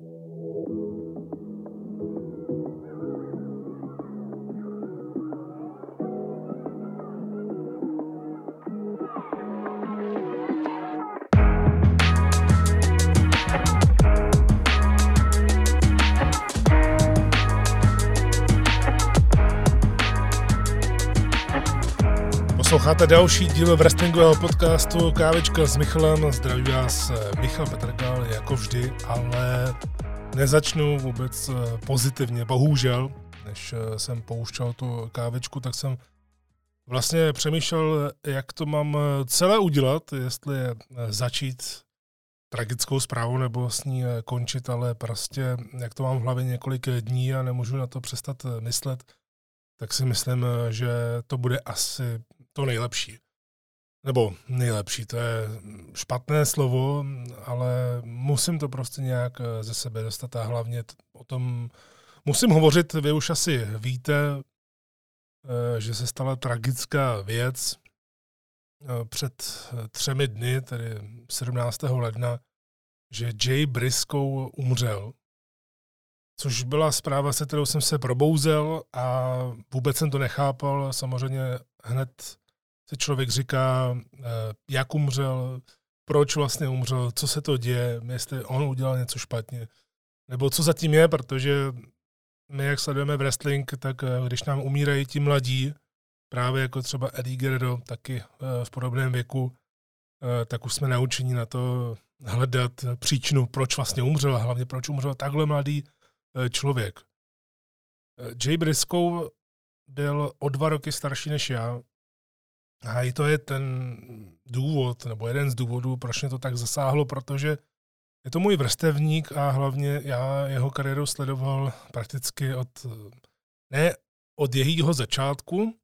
Thank you. Posloucháte další díl wrestlingového podcastu Kávečka s Michalem. Zdraví vás eh, Michal Petrgal jako vždy, ale nezačnu vůbec eh, pozitivně, bohužel. Než eh, jsem pouštěl tu kávečku, tak jsem vlastně přemýšlel, jak to mám celé udělat, jestli začít tragickou zprávou nebo s ní končit, ale prostě jak to mám v hlavě několik dní a nemůžu na to přestat myslet, tak si myslím, že to bude asi to nejlepší. Nebo nejlepší, to je špatné slovo, ale musím to prostě nějak eh, ze sebe dostat a hlavně o tom musím hovořit. Vy už asi víte, eh, že se stala tragická věc eh, před třemi dny, tedy 17. ledna, že Jay Briscoe umřel. Což byla zpráva, se kterou jsem se probouzel a vůbec jsem to nechápal. Samozřejmě hned se člověk říká, eh, jak umřel, proč vlastně umřel, co se to děje, jestli on udělal něco špatně, nebo co zatím je, protože my, jak sledujeme wrestling, tak eh, když nám umírají ti mladí, právě jako třeba Eddie Guerrero, taky eh, v podobném věku, tak už jsme naučeni na to hledat příčinu, proč vlastně umřel a hlavně proč umřel takhle mladý člověk. Jay Briscoe byl o dva roky starší než já, a i to je ten důvod, nebo jeden z důvodů, proč mě to tak zasáhlo, protože je to můj vrstevník a hlavně já jeho kariéru sledoval prakticky od, ne od jejího začátku,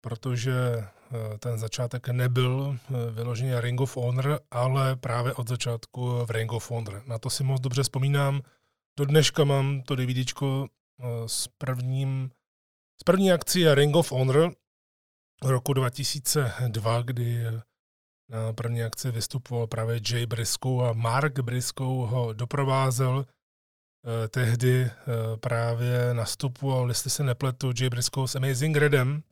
protože eh, ten začátek nebyl eh, vyloženě Ring of Honor, ale právě od začátku v Ring of Honor. Na to si moc dobře vzpomínám. Do dneška mám to DVDčko eh, s prvním z první akcí Ring of Honor, roku 2002, kdy na první akci vystupoval právě Jay Briscoe a Mark Briscoe ho doprovázel. Eh, tehdy eh, právě nastupoval, jestli se nepletu, Jay Briscoe s Amazing Redem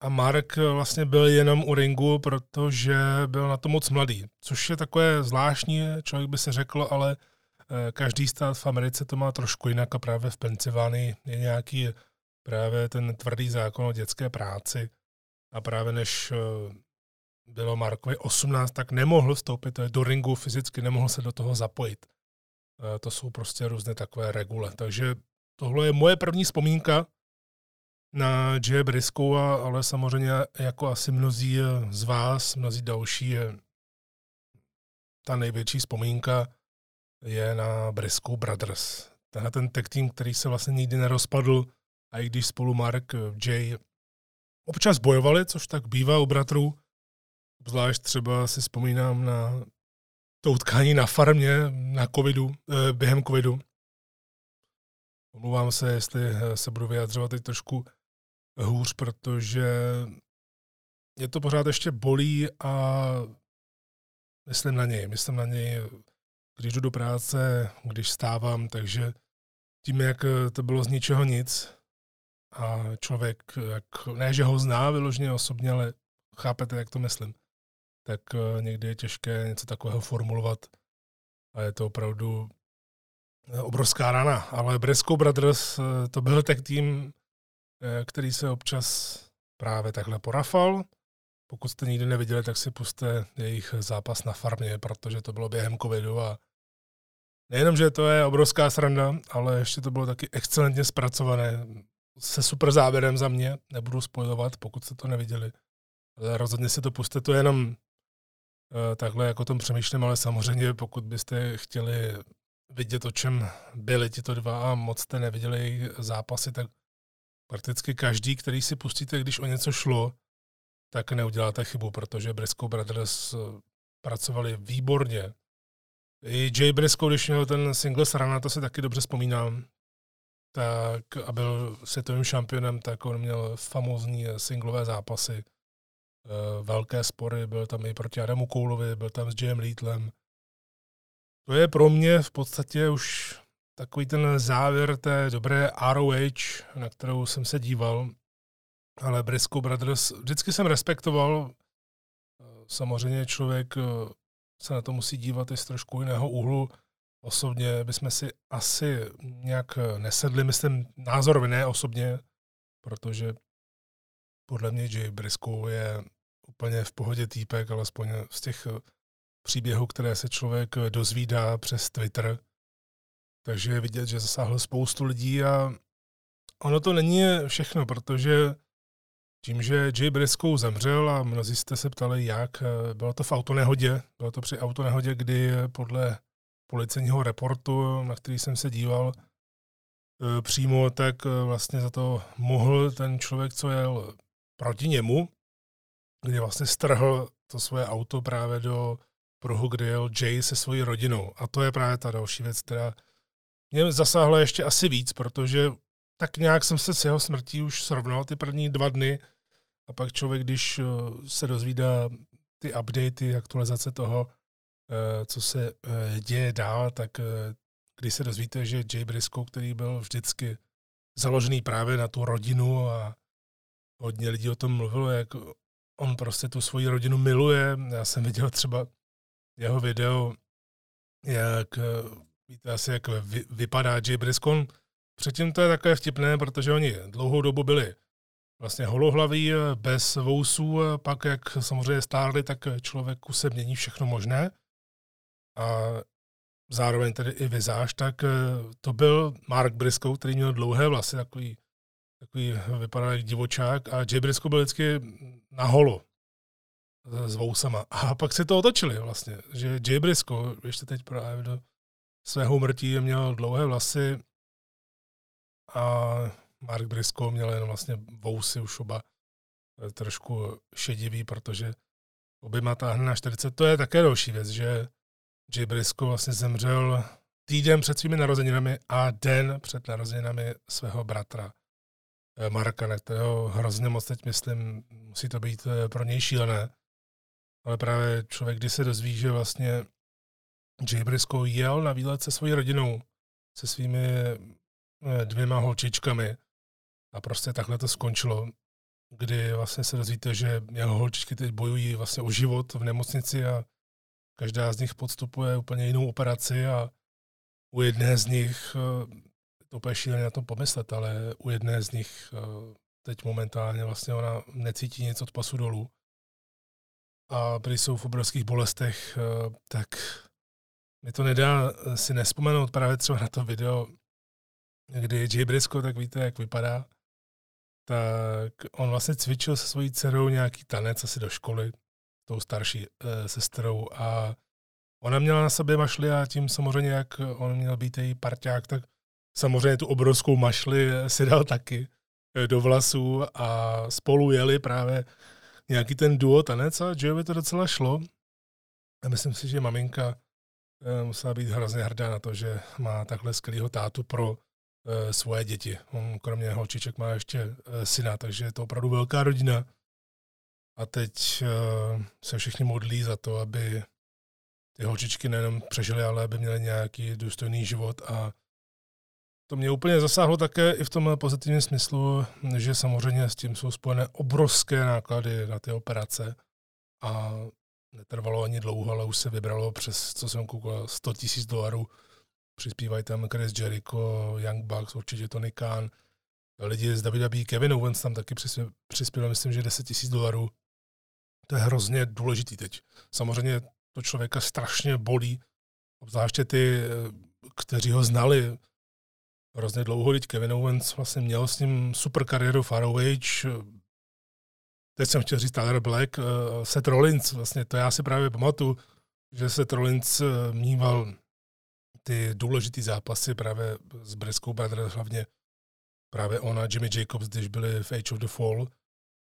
a Mark vlastně byl jenom u ringu, protože byl na to moc mladý, což je takové zvláštní, člověk by se řekl, ale eh, každý stát v Americe to má trošku jinak a právě v Pensylvánii je nějaký právě ten tvrdý zákon o dětské práci a právě než eh, bylo Markovi 18, tak nemohl vstoupit do ringu fyzicky, nemohl se do toho zapojit. Eh, to jsou prostě různé takové regule. Takže tohle je moje první vzpomínka na J. Briscoe, ale samozřejmě jako asi mnozí eh, z vás, mnozí další, ta největší vzpomínka je na Briscoe Brothers. Tenhle ten tech team, který se vlastně nikdy nerozpadl, a i když spolu Mark J občas bojovali, což tak bývá u bratrů. Zvlášť třeba si vzpomínám na to utkání na farmě na covidu, eh, během covidu. Omlouvám se, jestli eh, se budu vyjadřovat teď trošku hůř, protože je to pořád ještě bolí a myslím na něj. Myslím na něj, když jdu do práce, když stávám, takže tím, jak to bylo z ničeho nic, a člověk, jak, ne, že ho zná vyloženě osobně, ale chápete, jak to myslím, tak eh, někdy je těžké něco takového formulovat a je to opravdu eh, obrovská rana. Ale Bresco Brothers eh, to byl tak tým, který se občas právě takhle porafal. Pokud jste nikdy neviděli, tak si puste jejich zápas na farmě, protože to bylo během covidu a nejenom, že to je obrovská sranda, ale ještě to bylo taky excelentně zpracované se super záběrem za mě, nebudu spojovat, pokud jste to neviděli. Ale rozhodně si to puste, to jenom uh, takhle jako tom přemýšlím, ale samozřejmě pokud byste chtěli vidět, o čem byli tito dva a moc jste neviděli jejich zápasy, tak prakticky každý, který si pustíte, když o něco šlo, tak neuděláte chybu, protože Briscoe Brothers eh, pracovali výborně. I Jay Briscoe, když měl ten singles run, to si taky dobře vzpomínám, tak a byl světovým šampionem, tak on měl famózní singlové zápasy, eh, velké spory, byl tam i proti Adamu Koulovi, byl tam s Jim Leetlem. to je pro mě v podstatě už takový ten závěr té dobré ROH, na kterou jsem se díval, ale Briscoe Brothers vždycky jsem respektoval. Samozřejmě člověk eh, se na to musí dívat i z trošku jiného úhlu. Osobně bychom si asi nějak nesedli, myslím názorově ne osobně, protože podle mě Jay Briscoe je úplně v pohodě týpek, alespoň z těch příběhů, které se člověk dozvídá přes Twitter. Takže je vidět, že zasáhl spoustu lidí a ono to není všechno, protože tím, že Jay Briscoe zemřel a mnozí jste se ptali, jak, bylo to v autonehodě, bylo to při autonehodě, kdy podle policejního reportu, na který jsem se díval e, přímo, tak e, vlastně za to mohl ten člověk, co jel proti němu, kdy vlastně strhl to svoje auto právě do pruhu, kde jel Jay se svojí rodinou. A to je právě ta další věc, která mě zasáhla ještě asi víc, protože tak nějak jsem se s jeho smrtí už srovnal ty první dva dny a pak člověk, když e, se dozvídá ty updaty, aktualizace toho, co se eh, děje dál, tak eh, když se dozvíte, že Jay Briscoe, který byl vždycky založený právě na tu rodinu a hodně lidí o tom mluvilo, jak on prostě tu svoji rodinu miluje. Já jsem viděl třeba jeho video, jak víte asi, jak vypadá Jay Briscoe. Předtím to je takové vtipné, protože oni dlouhou dobu byli vlastně holohlaví, bez vousů, pak jak samozřejmě stárli, tak člověku se mění všechno možné a zároveň tedy i vizáž, tak eh, to byl Mark Briscoe, který měl dlouhé vlasy, takový, takový vypadal jak divočák a Jay Briscoe byl vždycky na holo s vousama. A pak si to otočili vlastně, že Jay Briscoe, ještě teď právě do svého mrtí měl dlouhé vlasy a Mark Briscoe měl jen vlastně vousy už oba eh, trošku šedivý, protože oběma táhne na 40. To je také další věc, že Jay Briscoe vlastně zemřel týden před svými narozeninami a den před narozeninami svého bratra eh, Marka, na kterého hrozně moc teď myslím, musí to být eh, pro něj šílené. Ale právě člověk, když se dozví, že vlastně Jay Briscoe jel na výlet se svojí rodinou, se svými eh, dvěma holčičkami a prostě takhle to skončilo, kdy vlastně se dozvíte, že jeho holčičky teď bojují vlastně o život v nemocnici a Každá z nich podstupuje úplně jinou operaci a u jedné z nich, eh, to úplně šíleně na tom pomyslet, ale u jedné z nich eh, teď momentálně vlastně ona necítí nic od pasu dolů. A když jsou v obrovských bolestech, eh, tak mi to nedá si nespomenout právě třeba na to video, kdy Jay Briscoe, tak víte, jak vypadá, tak on vlastně cvičil se svojí dcerou nějaký tanec asi do školy tou starší e, sestrou a ona měla na sobě mašli a tím samozřejmě, jak on měl být její parťák, tak samozřejmě tu obrovskou mašli si dal taky eh, do vlasů a spolu jeli právě nějaký ten duo tanec a Joevi to docela šlo. A myslím si, že maminka musela být hrozně hrdá na to, že má takhle skvělého tátu pro svoje děti. On kromě holčiček má ještě syna, takže je to opravdu velká rodina. A teď uh, se všichni modlí za to, aby ty holčičky nejenom přežily, ale aby měly nějaký důstojný život. A to mě úplně zasáhlo také i v tom pozitivním smyslu, že samozřejmě s tím jsou spojené obrovské náklady na ty operace. A netrvalo ani dlouho, ale už se vybralo přes, co jsem koukal, 100 tisíc dolarů. Přispívají tam Chris Jericho, Young Bucks, určitě Tony Khan, lidi z WWE, Kevin Owens tam taky přispěl, myslím, že 10 tisíc dolarů to je hrozně důležitý teď. Samozřejmě to člověka strašně bolí, obzvláště ty, kteří ho znali hrozně dlouho, teď Kevin Owens vlastně měl s ním super kariéru ROH, teď jsem chtěl říct Tyler Black, eh, Seth Rollins, vlastně to já si právě pamatuju, že Seth Rollins eh, mýval ty důležitý zápasy právě s Briskou Brothers, hlavně právě ona, Jimmy Jacobs, když byli v Age of the Fall,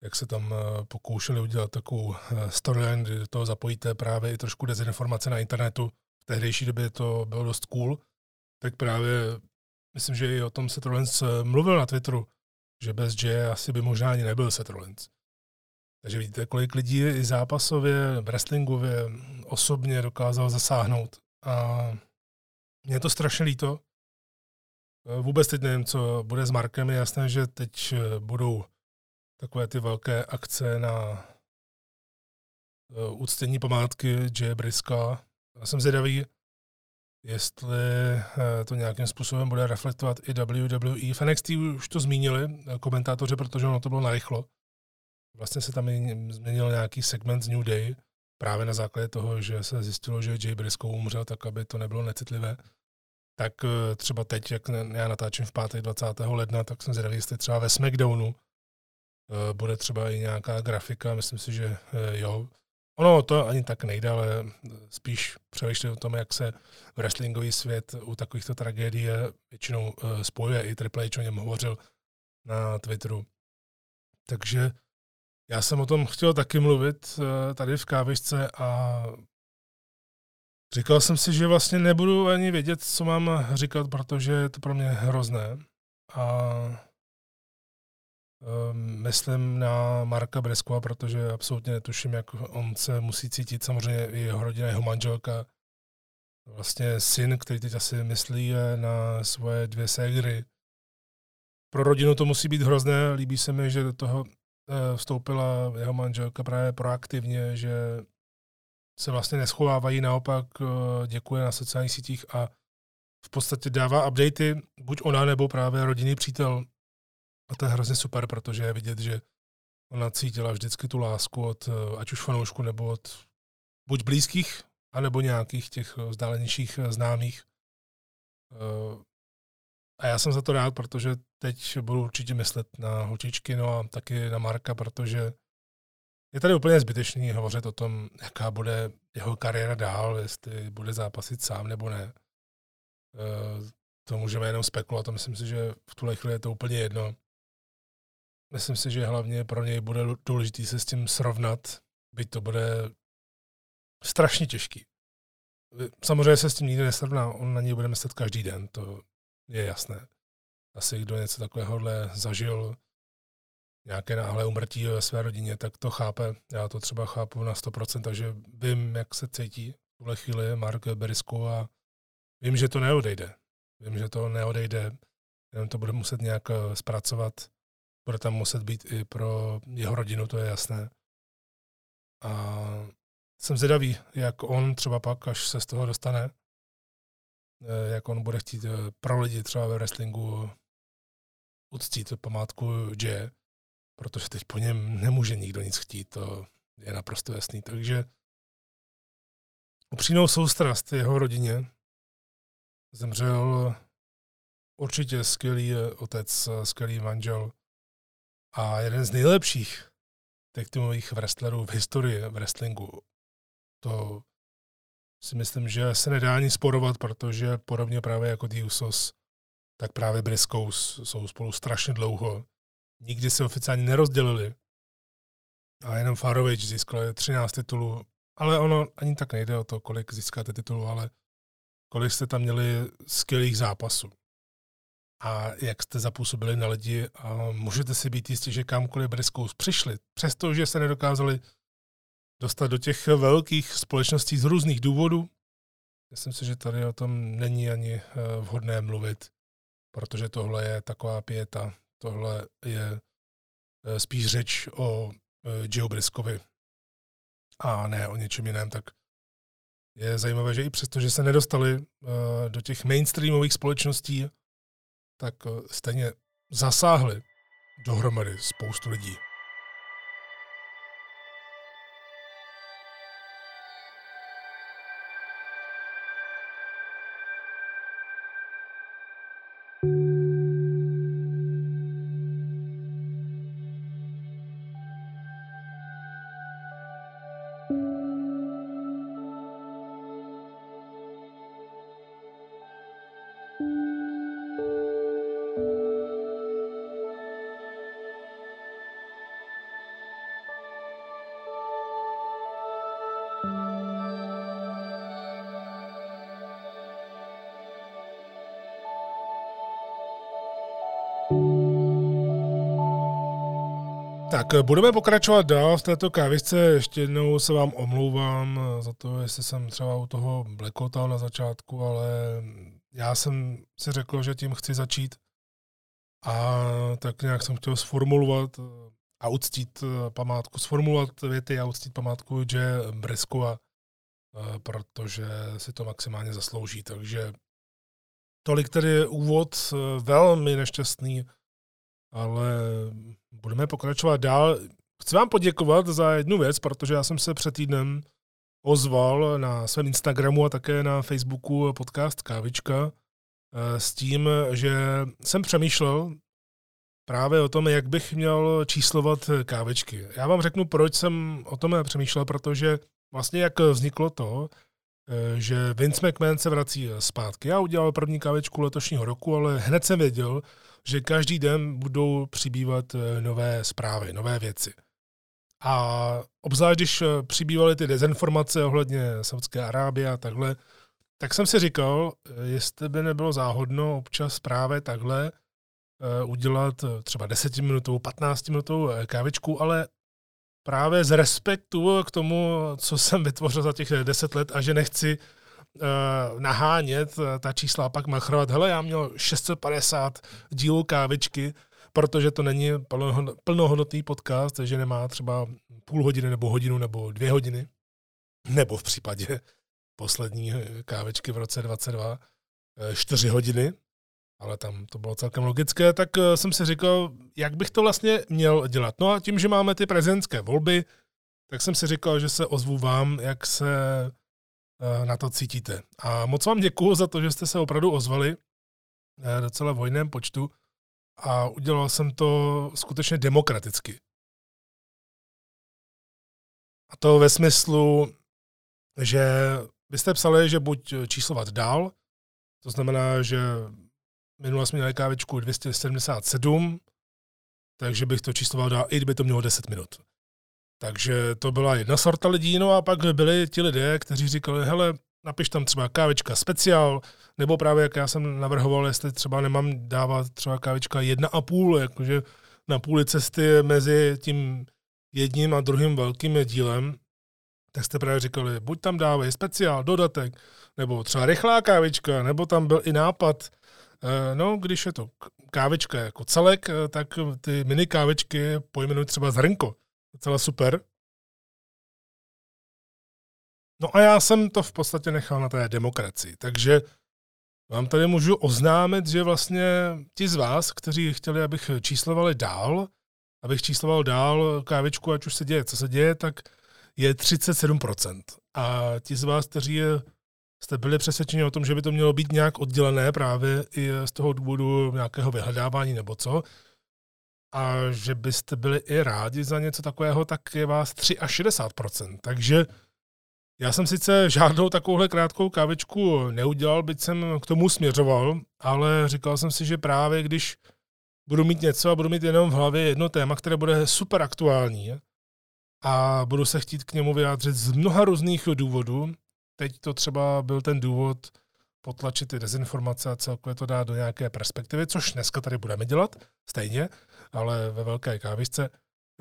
jak se tam eh, pokoušeli udělat takovou eh, storyline, kdy do toho zapojíte právě i trošku dezinformace na internetu. V tehdejší době to bylo dost cool. Tak právě myslím, že i o tom Seth Rollins eh, mluvil na Twitteru, že bez J asi by možná ani nebyl Seth Rollins. Takže vidíte, kolik lidí i zápasově, wrestlingově, osobně dokázal zasáhnout A mě je to strašně líto. Vůbec teď nevím, co bude s Markem. Je jasné, že teď budou takové ty velké akce na úctění památky J. Briska. Já jsem zvědavý, jestli eh, to nějakým způsobem bude reflektovat i WWE. V NXT už to zmínili eh, komentátoři, protože ono to bylo narychlo. Vlastně se tam změnil nějaký segment z New Day, právě na základě toho, že se zjistilo, že Jay Briscoe umřel, tak aby to nebylo necitlivé. Tak eh, třeba teď, jak já natáčím v pátek 20. ledna, tak jsem zvědavý, jestli třeba ve SmackDownu bude třeba i nějaká grafika, myslím si, že jo, Ono to ani tak nejde, ale spíš přemýšlím o tom, jak se wrestlingový svět u takovýchto tragédií většinou eh, spojuje. I Triple H o něm hovořil na Twitteru. Takže já jsem o tom chtěl taky mluvit eh, tady v kávičce a říkal jsem si, že vlastně nebudu ani vědět, co mám říkat, protože je to pro mě hrozné. A myslím na Marka Breskova, protože absolutně netuším, jak on se musí cítit. Samozřejmě i jeho rodina, jeho manželka, vlastně syn, který teď asi myslí na svoje dvě ségry. Pro rodinu to musí být hrozné. Líbí se mi, že do toho eh, vstoupila jeho manželka právě proaktivně, že se vlastně neschovávají, naopak eh, děkuje na sociálních sítích a v podstatě dává updaty, buď ona nebo právě rodinný přítel a to je hrozně super, protože je vidět, že ona cítila vždycky tu lásku od eh, ať už fanoušku nebo od buď blízkých, anebo nějakých těch eh, vzdálenějších eh, známých. A já jsem za to rád, protože teď budu určitě myslet na holčičky, no a taky na Marka, protože je tady úplně zbytečný hovořit o tom, jaká bude jeho kariéra dál, jestli bude zápasit sám nebo ne. To můžeme jenom spekulovat a myslím si, že v tuhle chvíli je to úplně jedno. Myslím si, že hlavně pro něj bude důležité se s tím srovnat, byť to bude strašně těžký. Samozřejmě se s tím nikdy nesrovná, on na něj bude myslet každý den, to je jasné. Asi kdo něco takového zažil, nějaké náhle umrtí ve své rodině, tak to chápe. Já to třeba chápu na 100%, takže vím, jak se cítí v tuhle chvíli Mark Berisku a vím, že to neodejde. Vím, že to neodejde, jenom to bude muset nějak eh, zpracovat bude tam muset být i pro jeho rodinu, to je jasné. A jsem zvědavý, jak on třeba pak, až se z toho dostane, eh, jak on bude chtít eh, pro lidi třeba ve wrestlingu uctít památku J, protože teď po něm nemůže nikdo nic chtít, to je naprosto jasný. Takže upřímnou soustrast jeho rodině zemřel určitě skvělý eh, otec, skvělý manžel, a jeden z nejlepších tag teamových wrestlerů v historii wrestlingu. To si myslím, že se nedá ani sporovat, protože podobně právě jako The Usos, tak právě Briscoes jsou spolu strašně dlouho. Nikdy se oficiálně nerozdělili. A jenom Farovič získal 13 titulů. Ale ono ani tak nejde o to, kolik získáte titulů, ale kolik jste tam měli skvělých zápasů a jak jste zapůsobili na lidi a můžete si být jistí, že kamkoliv Briscoes přišli, přestože se nedokázali dostat do těch velkých společností z různých důvodů. Myslím si, že tady o tom není ani eh, vhodné mluvit, protože tohle je taková pěta, tohle je eh, spíš řeč o eh, Joe Briskovi a ne o něčem jiném, tak je zajímavé, že i přesto, že se nedostali do těch mainstreamových společností, tak eh, stejně zasáhli dohromady spoustu lidí. Tak budeme pokračovat dál v této kávisce. Ještě jednou se vám omlouvám za to, jestli jsem třeba u toho blekotal na začátku, ale já jsem si řekl, že tím chci začít. A tak nějak jsem chtěl sformulovat a uctít památku, sformulovat věty a uctít památku že Breskova, protože si to maximálně zaslouží. Takže tolik tedy úvod, velmi nešťastný, ale budeme pokračovat dál. Chci vám poděkovat za jednu věc, protože já jsem se před týdnem ozval na svém Instagramu a také na Facebooku podcast Kávička eh, s tím, že jsem přemýšlel právě o tom, jak bych měl číslovat kávečky. Já vám řeknu, proč jsem o tom přemýšlel, protože vlastně jak vzniklo to, eh, že Vince McMahon se vrací zpátky. Já udělal první kávečku letošního roku, ale hned jsem věděl, že každý den budou přibývat eh, nové zprávy, nové věci. A obzvlášť, když eh, přibývaly ty dezinformace ohledně Saudské Arábie a takhle, tak jsem si říkal, eh, jestli by nebylo záhodno občas právě takhle udělat třeba 10 minutou, 15 minutou kávičku, ale právě z respektu k tomu, co jsem vytvořil za těch 10 let a že nechci nahánět uh, ta čísla a pak machrovat, hele, já měl 650 dílů kávičky, protože to není plnohodnotný podcast, že nemá třeba půl hodiny nebo hodinu nebo dvě hodiny, nebo v případě poslední eh, kávečky v roce 22 čtyři hodiny, ale tam to bylo celkem logické, tak jsem si říkal, jak bych to vlastně měl dělat. No a tím, že máme ty prezidentské volby, tak jsem si říkal, že se ozvu vám, jak se Eh, na to cítíte. A moc vám děkuju za to, že jste se opravdu ozvali eh, docela v hojném počtu a udělal jsem to skutečně demokraticky. A to ve smyslu, že byste psali, že buď číslovat dál, to znamená, že minule jsme měli kávičku 277, takže bych to čísloval dál, i kdyby to mělo 10 minut. Takže to byla jedna sorta lidí, no a pak byli ti lidé, kteří říkali, hele, napiš tam třeba kávička speciál, nebo právě jak já jsem navrhoval, jestli třeba nemám dávat třeba kávička jedna a půl, jakože na půli cesty mezi tím jedním a druhým velkým dílem, tak jste právě říkali, buď tam dávej speciál, dodatek, nebo třeba rychlá kávička, nebo tam byl i nápad, eh, no, když je to kávička jako celek, eh, tak ty mini kávičky pojmenuji třeba zrnko docela super. No a já jsem to v podstatě nechal na té demokracii, takže vám tady můžu oznámit, že vlastně ti z vás, kteří chtěli, abych číslovali dál, abych čísloval dál kávičku, ať už se děje, co se děje, tak je 37%. A ti z vás, kteří jste byli přesvědčeni o tom, že by to mělo být nějak oddělené právě i z toho důvodu nějakého vyhledávání nebo co, a že byste byli i rádi za něco takového, tak je vás 3 až 60%. Takže já jsem sice žádnou takovouhle krátkou kávičku neudělal, byť jsem k tomu směřoval, ale říkal jsem si, že právě když budu mít něco a budu mít jenom v hlavě jedno téma, které bude super aktuální a budu se chtít k němu vyjádřit z mnoha různých důvodů. Teď to třeba byl ten důvod potlačit ty dezinformace a celkově to dát do nějaké perspektivy, což dneska tady budeme dělat stejně ale ve velké kávisce,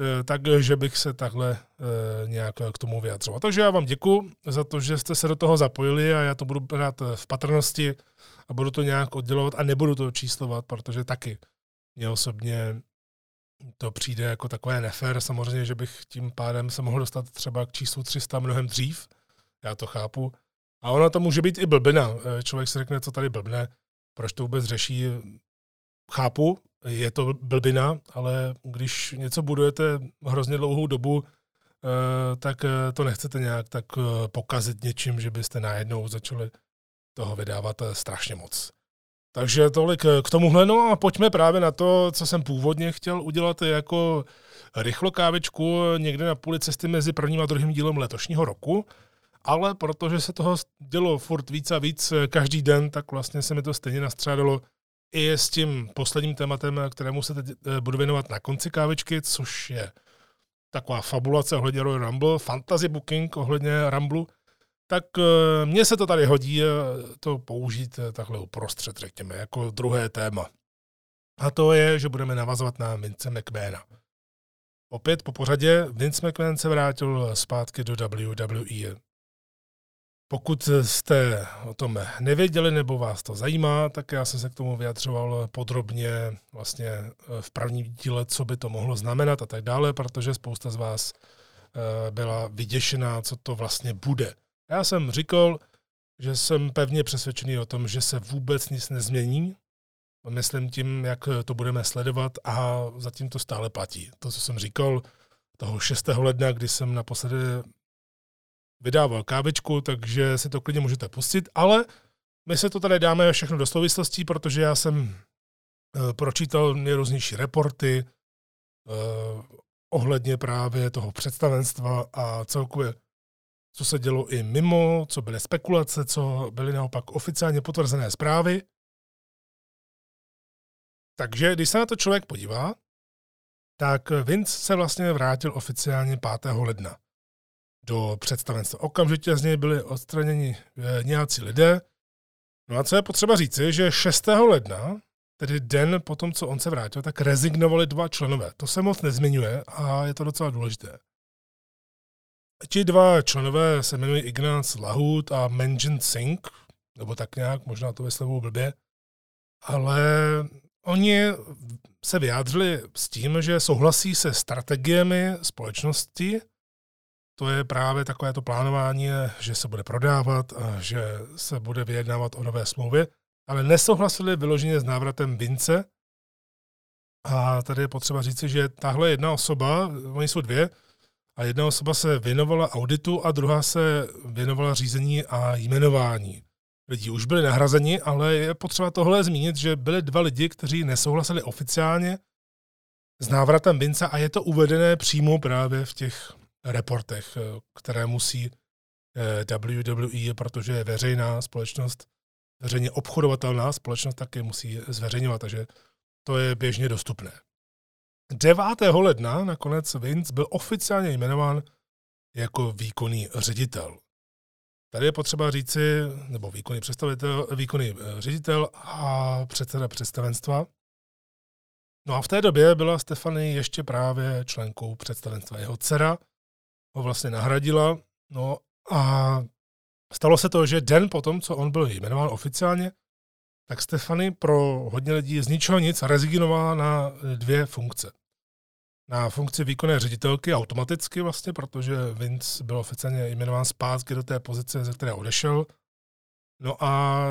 eh, takže bych se takhle eh, nějak k tomu vyjadřoval. Takže já vám děkuji za to, že jste se do toho zapojili a já to budu brát eh, v patrnosti a budu to nějak oddělovat a nebudu to číslovat, protože taky mě osobně to přijde jako takové nefér. Samozřejmě, že bych tím pádem se mohl dostat třeba k číslu 300 mnohem dřív. Já to chápu. A ona to může být i blbina. Člověk si řekne, co tady blbne, proč to vůbec řeší. Chápu, je to blbina, ale když něco budujete hrozně dlouhou dobu, eh, tak eh, to nechcete nějak tak eh, pokazit něčím, že byste najednou začali toho vydávat strašně moc. Takže tolik k tomuhle, no a pojďme právě na to, co jsem původně chtěl udělat jako rychlo kávičku někde na půli cesty mezi prvním a druhým dílem letošního roku, ale protože se toho dělo furt víc a víc každý den, tak vlastně se mi to stejně nastřádalo i s tím posledním tématem, kterému se teď eh, budu věnovat na konci kávečky, což je taková fabulace ohledně Royal Rumble, fantasy booking ohledně Rumble, tak eh, mně se to tady hodí eh, to použít takhle uprostřed, řekněme, jako druhé téma. A to je, že budeme navazovat na Vince McMahona. Opět po pořadě Vince McMahon se vrátil zpátky do WWE. Pokud jste o tom nevěděli nebo vás to zajímá, tak já jsem se k tomu vyjadřoval podrobně vlastně v prvním díle, co by to mohlo znamenat a tak dále, protože spousta z vás eh, byla vyděšená, co to vlastně bude. Já jsem říkal, že jsem pevně přesvědčený o tom, že se vůbec nic nezmění. Myslím tím, jak to budeme sledovat a zatím to stále platí. To, co jsem říkal toho 6. ledna, kdy jsem naposledy vydával kávičku, takže si to klidně můžete pustit, ale my se to tady dáme všechno do souvislostí, protože já jsem eh, pročítal nejrůznější reporty eh, ohledně právě toho představenstva a celkově co se dělo i mimo, co byly spekulace, co byly naopak oficiálně potvrzené zprávy. Takže když se na to člověk podívá, tak Vince se vlastně vrátil oficiálně 5. ledna do představenstva. Okamžitě z něj byli odstraněni eh, nějací lidé. No a co je potřeba říci, že 6. ledna, tedy den po tom, co on se vrátil, tak rezignovali dva členové. To se moc nezmiňuje a je to docela důležité. Ti dva členové se jmenují Ignác Lahut a Menjin Singh, nebo tak nějak, možná to vyslovuju blbě, ale oni se vyjádřili s tím, že souhlasí se strategiemi společnosti, to je právě takové to plánování, že se bude prodávat že se bude vyjednávat o nové smlouvě, ale nesouhlasili vyloženě s návratem Vince. A tady je potřeba říci, že tahle jedna osoba, oni jsou dvě, a jedna osoba se věnovala auditu a druhá se věnovala řízení a jmenování. Lidi už byli nahrazeni, ale je potřeba tohle zmínit, že byli dva lidi, kteří nesouhlasili oficiálně s návratem Vince a je to uvedené přímo právě v těch reportech, které musí eh, WWE, protože je veřejná společnost, veřejně obchodovatelná společnost, taky musí zveřejňovat, takže to je běžně dostupné. 9. ledna nakonec Vince byl oficiálně jmenován jako výkonný ředitel. Tady je potřeba říci, nebo výkonný představitel, výkonný eh, ředitel a předseda představenstva. No a v té době byla Stefany ještě právě členkou představenstva. Jeho dcera ho vlastně nahradila. No a stalo se to, že den potom, co on byl jmenován oficiálně, tak Stefany pro hodně lidí z ničeho nic rezignovala na dvě funkce. Na funkci výkonné ředitelky automaticky vlastně, protože Vince byl oficiálně jmenován zpátky do té pozice, ze které odešel. No a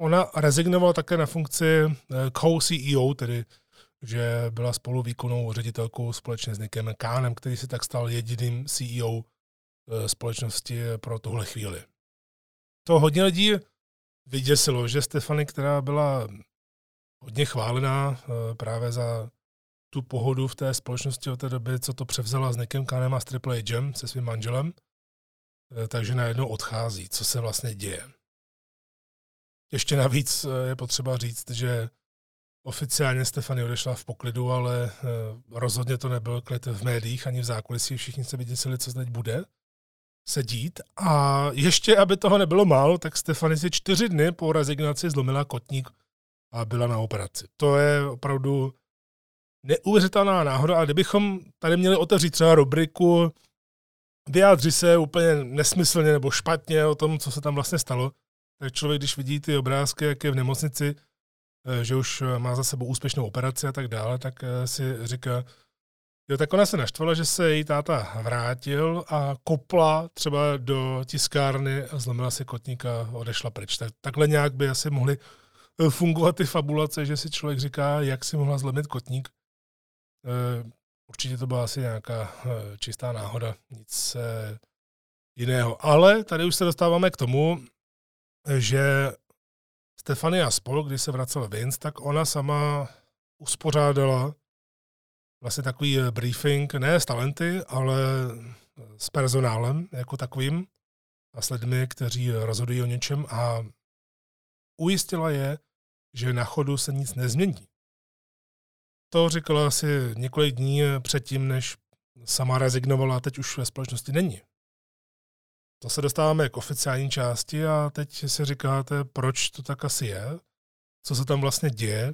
ona rezignovala také na funkci eh, co-CEO, tedy že byla spolu výkonnou ředitelkou společně s Nickem Kánem, který se tak stal jediným CEO eh, společnosti pro tuhle chvíli. To hodně lidí vyděsilo, že Stefany, která byla hodně chválená eh, právě za tu pohodu v té společnosti od té doby, co to převzala s Nickem Kánem a s Triple H'em, se svým manželem, eh, takže najednou odchází. Co se vlastně děje? Ještě navíc je potřeba říct, že Oficiálně Stefany odešla v poklidu, ale eh, rozhodně to nebyl klid v médiích ani v zákulisí. Všichni se vyděsili, co teď bude se dít. A ještě, aby toho nebylo málo, tak Stefany si čtyři dny po rezignaci zlomila kotník a byla na operaci. To je opravdu neuvěřitelná náhoda. A kdybychom tady měli otevřít třeba rubriku vyjádři se úplně nesmyslně nebo špatně o tom, co se tam vlastně stalo, tak člověk, když vidí ty obrázky, jak je v nemocnici, že už eh, má za sebou úspěšnou operaci a tak dále, tak eh, si říká, jo, tak ona se naštvala, že se její táta vrátil a kopla třeba do tiskárny a zlomila si kotník a odešla pryč. Tak, takhle nějak by asi mohly fungovat ty fabulace, že si člověk říká, jak si mohla zlomit kotník. Určitě to byla asi nějaká čistá náhoda, nic jiného. Ale tady už se dostáváme k tomu, že Stefania spolu, když se vracel Vince, tak ona sama uspořádala vlastně takový eh, briefing, ne s talenty, ale s personálem jako takovým a s lidmi, kteří rozhodují o něčem a ujistila je, že na chodu se nic nezmění. To říkala asi několik dní předtím, než sama rezignovala teď už ve společnosti není. To se dostáváme k oficiální části a teď si říkáte, proč to tak asi je, co se tam vlastně děje.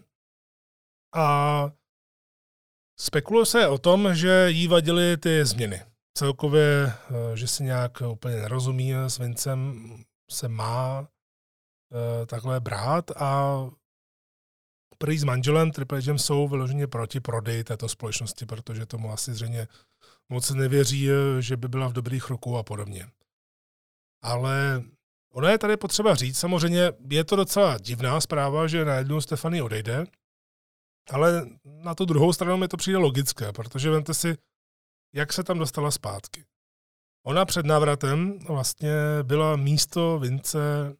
A Spekuluje se o tom, že jí vadily ty změny. Celkově, eh, že si nějak úplně nerozumí s Vincem, se má eh, takhle brát a prý s manželem Triple jsou vyloženě proti prodeji této společnosti, protože tomu asi zřejmě moc nevěří, že by byla v dobrých rukou a podobně. Ale ono je tady potřeba říct, samozřejmě je to docela divná zpráva, že najednou Stefany odejde, ale na tu druhou stranu mi to přijde logické, protože vemte si, jak se tam dostala zpátky. Ona před návratem vlastně byla místo Vince,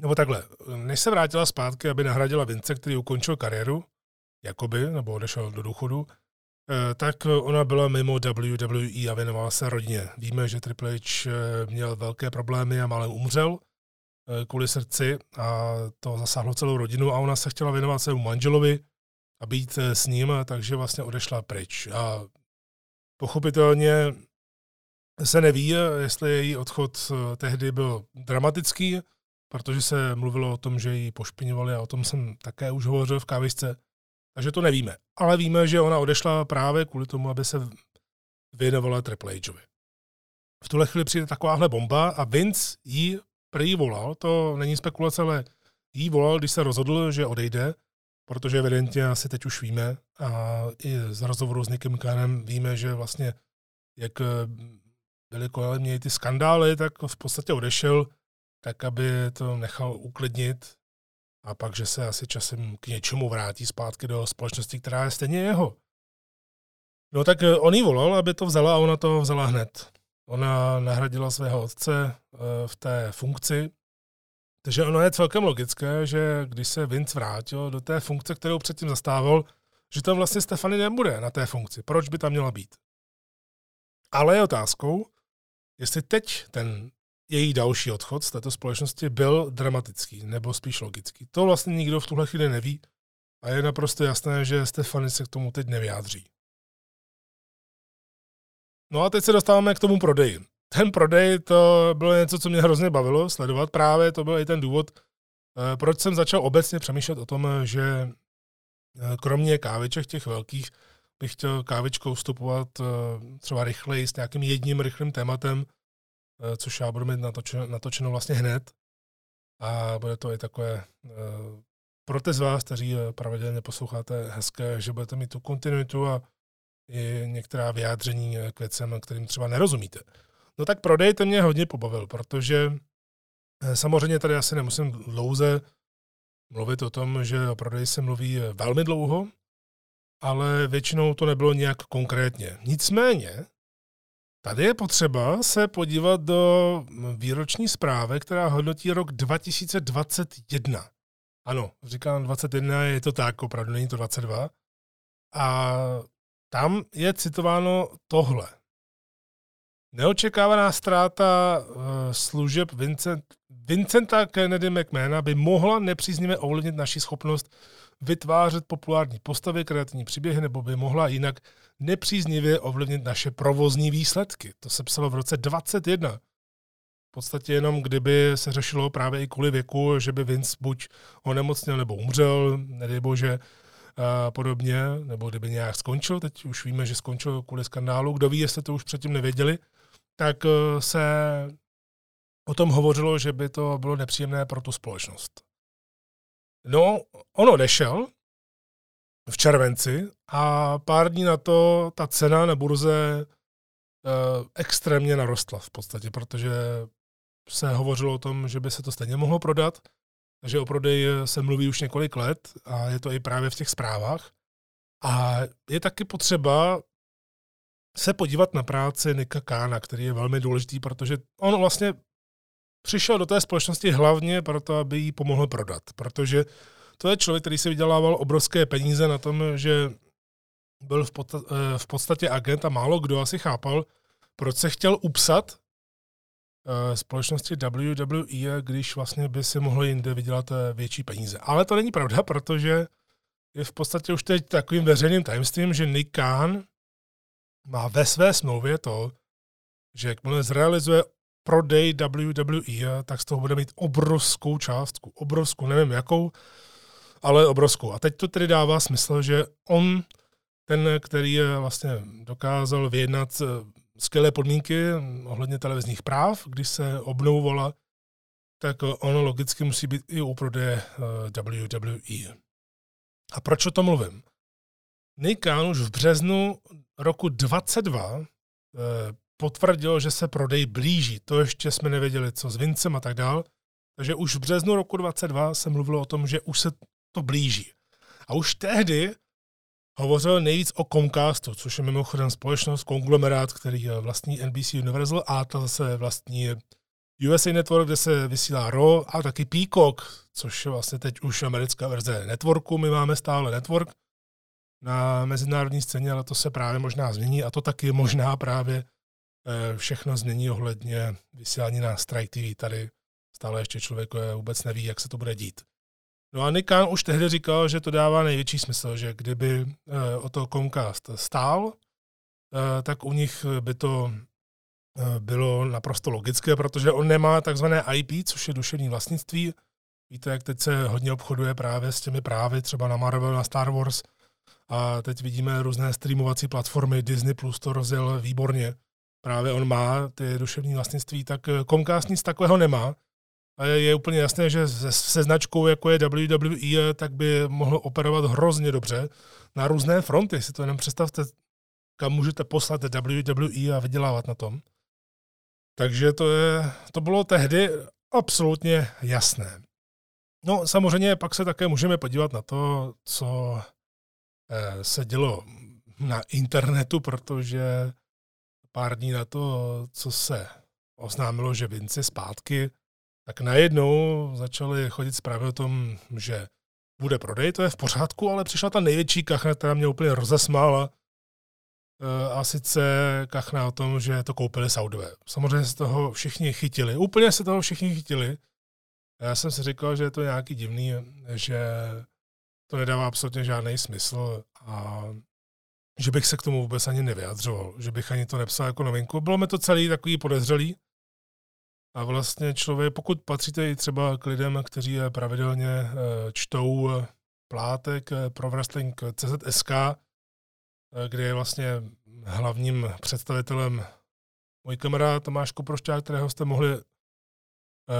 nebo takhle, než se vrátila zpátky, aby nahradila Vince, který ukončil kariéru, jakoby, nebo odešel do důchodu, tak ona byla mimo WWE a věnovala se rodině. Víme, že Triple H eh, měl velké problémy a málem umřel eh, kvůli srdci a to zasáhlo celou rodinu a ona se chtěla věnovat svému manželovi a být s ním, takže vlastně odešla pryč. A pochopitelně se neví, jestli její odchod tehdy byl dramatický, protože se mluvilo o tom, že ji pošpiňovali a o tom jsem také už hovořil v kávisce, takže to nevíme. Ale víme, že ona odešla právě kvůli tomu, aby se věnovala Triple Hovi. V tuhle chvíli přijde takováhle bomba a Vince jí prý volal, to není spekulace, ale jí volal, když se rozhodl, že odejde, protože evidentně asi teď už víme a i z rozhovoru s Nickem Kanem víme, že vlastně jak byly kolem něj ty skandály, tak v podstatě odešel tak aby to nechal uklidnit a pak, že se asi časem k něčemu vrátí zpátky do společnosti, která je stejně jeho. No tak eh, on jí volal, aby to vzala a ona to vzala hned. Ona nahradila svého otce eh, v té funkci, takže ono je celkem logické, že když se Vince vrátil do té funkce, kterou předtím zastával, že tam vlastně Stefany nebude na té funkci. Proč by tam měla být? Ale je otázkou, jestli teď ten její další odchod z této společnosti byl dramatický, nebo spíš logický. To vlastně nikdo v tuhle chvíli neví a je naprosto jasné, že Stefany se k tomu teď nevyjádří. No a teď se dostáváme k tomu prodeji. Ten prodej to bylo něco, co mě hrozně bavilo sledovat. Právě to byl i ten důvod, eh, proč jsem začal obecně přemýšlet o tom, že eh, kromě káviček těch velkých bych chtěl kávičkou vstupovat eh, třeba rychleji s nějakým jedním rychlým tématem, což já budu mít natočeno, natočeno vlastně hned. A bude to i takové eh, pro ty z vás, kteří eh, pravidelně posloucháte hezké, že budete mít tu kontinuitu a i některá vyjádření k věcem, kterým třeba nerozumíte. No tak prodej to mě hodně pobavil, protože samozřejmě tady asi nemusím dlouze mluvit o tom, že o prodeji se mluví velmi dlouho, ale většinou to nebylo nějak konkrétně. Nicméně, Tady je potřeba se podívat do výroční zprávy, která hodnotí rok 2021. Ano, říkám 21, je to tak, opravdu není to 22. A tam je citováno tohle. Neočekávaná ztráta eh, služeb Vincent, Vincenta Kennedy McMahona by mohla nepříznivě ovlivnit naši schopnost vytvářet populární postavy, kreativní příběhy, nebo by mohla jinak nepříznivě ovlivnit naše provozní výsledky. To se psalo v roce 21. V podstatě jenom kdyby se řešilo právě i kvůli věku, že by Vince buď onemocněl nebo umřel, nedej bože, a podobně, nebo kdyby nějak skončil, teď už víme, že skončil kvůli skandálu, kdo ví, jestli to už předtím nevěděli, tak eh, se o tom hovořilo, že by to bylo nepříjemné pro tu společnost. No, on odešel v červenci a pár dní na to ta cena na burze uh, extrémně narostla v podstatě, protože se hovořilo o tom, že by se to stejně mohlo prodat, takže o prodeji se mluví už několik let a je to i právě v těch zprávách. A je taky potřeba se podívat na práci Nika Kána, který je velmi důležitý, protože on vlastně přišel do té společnosti hlavně proto, aby jí pomohl prodat, protože to je člověk, který si vydělával obrovské peníze na tom, že byl v, eh, v podstatě agent a málo kdo asi chápal, proč se chtěl upsat eh, společnosti WWE, když vlastně by si mohl jinde vydělat eh, větší peníze. Ale to není pravda, protože je v podstatě už teď takovým veřejným tajemstvím, že Nick Khan má ve své smlouvě to, že jakmile zrealizuje prodej WWE, tak z toho bude mít obrovskou částku. Obrovskou, nevím jakou, ale obrovskou. A teď to tedy dává smysl, že on ten, který vlastně dokázal vyjednat skvělé podmínky ohledně televizních práv, když se obnovovala, tak ono logicky musí být i u prodeje WWE. A proč o tom mluvím? Nick Khan už v březnu roku 22 eh, potvrdil, že se prodej blíží. To ještě jsme nevěděli, co s Vincem a tak dál. Takže už v březnu roku 22 se mluvilo o tom, že už se to blíží. A už tehdy hovořil nejvíc o Comcastu, což je mimochodem společnost, konglomerát, který je vlastní NBC Universal a to zase vlastní USA Network, kde se vysílá Raw a taky Peacock, což je vlastně teď už americká verze Networku. My máme stále Network na mezinárodní scéně, ale to se právě možná změní a to taky možná právě všechno změní ohledně vysílání na Strike TV. Tady stále ještě člověk eh, vůbec neví, jak se to bude dít. No a Nick už tehdy říkal, že to dává největší smysl, že kdyby eh, o to Comcast stál, tak u nich by to bylo naprosto logické, protože on nemá takzvané IP, což je duševní vlastnictví. Víte, jak teď se hodně obchoduje právě s těmi právy, třeba na Marvel, na Star Wars. A teď vidíme různé streamovací platformy, Disney Plus to rozjel výborně. Právě on má ty duševní vlastnictví, tak Comcast nic takového nemá. A je, je úplně jasné, že se, se značkou, jako je WWE, tak by mohl operovat hrozně dobře na různé fronty. Si to jenom představte, kam můžete poslat WWE a vydělávat na tom. Takže to, je, to bylo tehdy absolutně jasné. No samozřejmě pak se také můžeme podívat na to, co eh, se dělo na internetu, protože pár dní na to, co se oznámilo, že Vinci zpátky, tak najednou začaly chodit zprávy o tom, že bude prodej, to je v pořádku, ale přišla ta největší kachna, která mě úplně rozesmála, Eh, a sice kachna o tom, že to koupili Saudové. Samozřejmě se toho všichni chytili. Úplně se toho všichni chytili. Já jsem si říkal, že je to nějaký divný, že to nedává absolutně žádný smysl a že bych se k tomu vůbec ani nevyjadřoval, že bych ani to nepsal jako novinku. Bylo mi to celý takový podezřelý. A vlastně člověk, pokud patříte i třeba k lidem, kteří pravidelně eh, čtou plátek eh, pro wrestling CZSK, Eh, kde je vlastně hlavním představitelem můj kamarád Tomáš Koprošťák, kterého jste mohli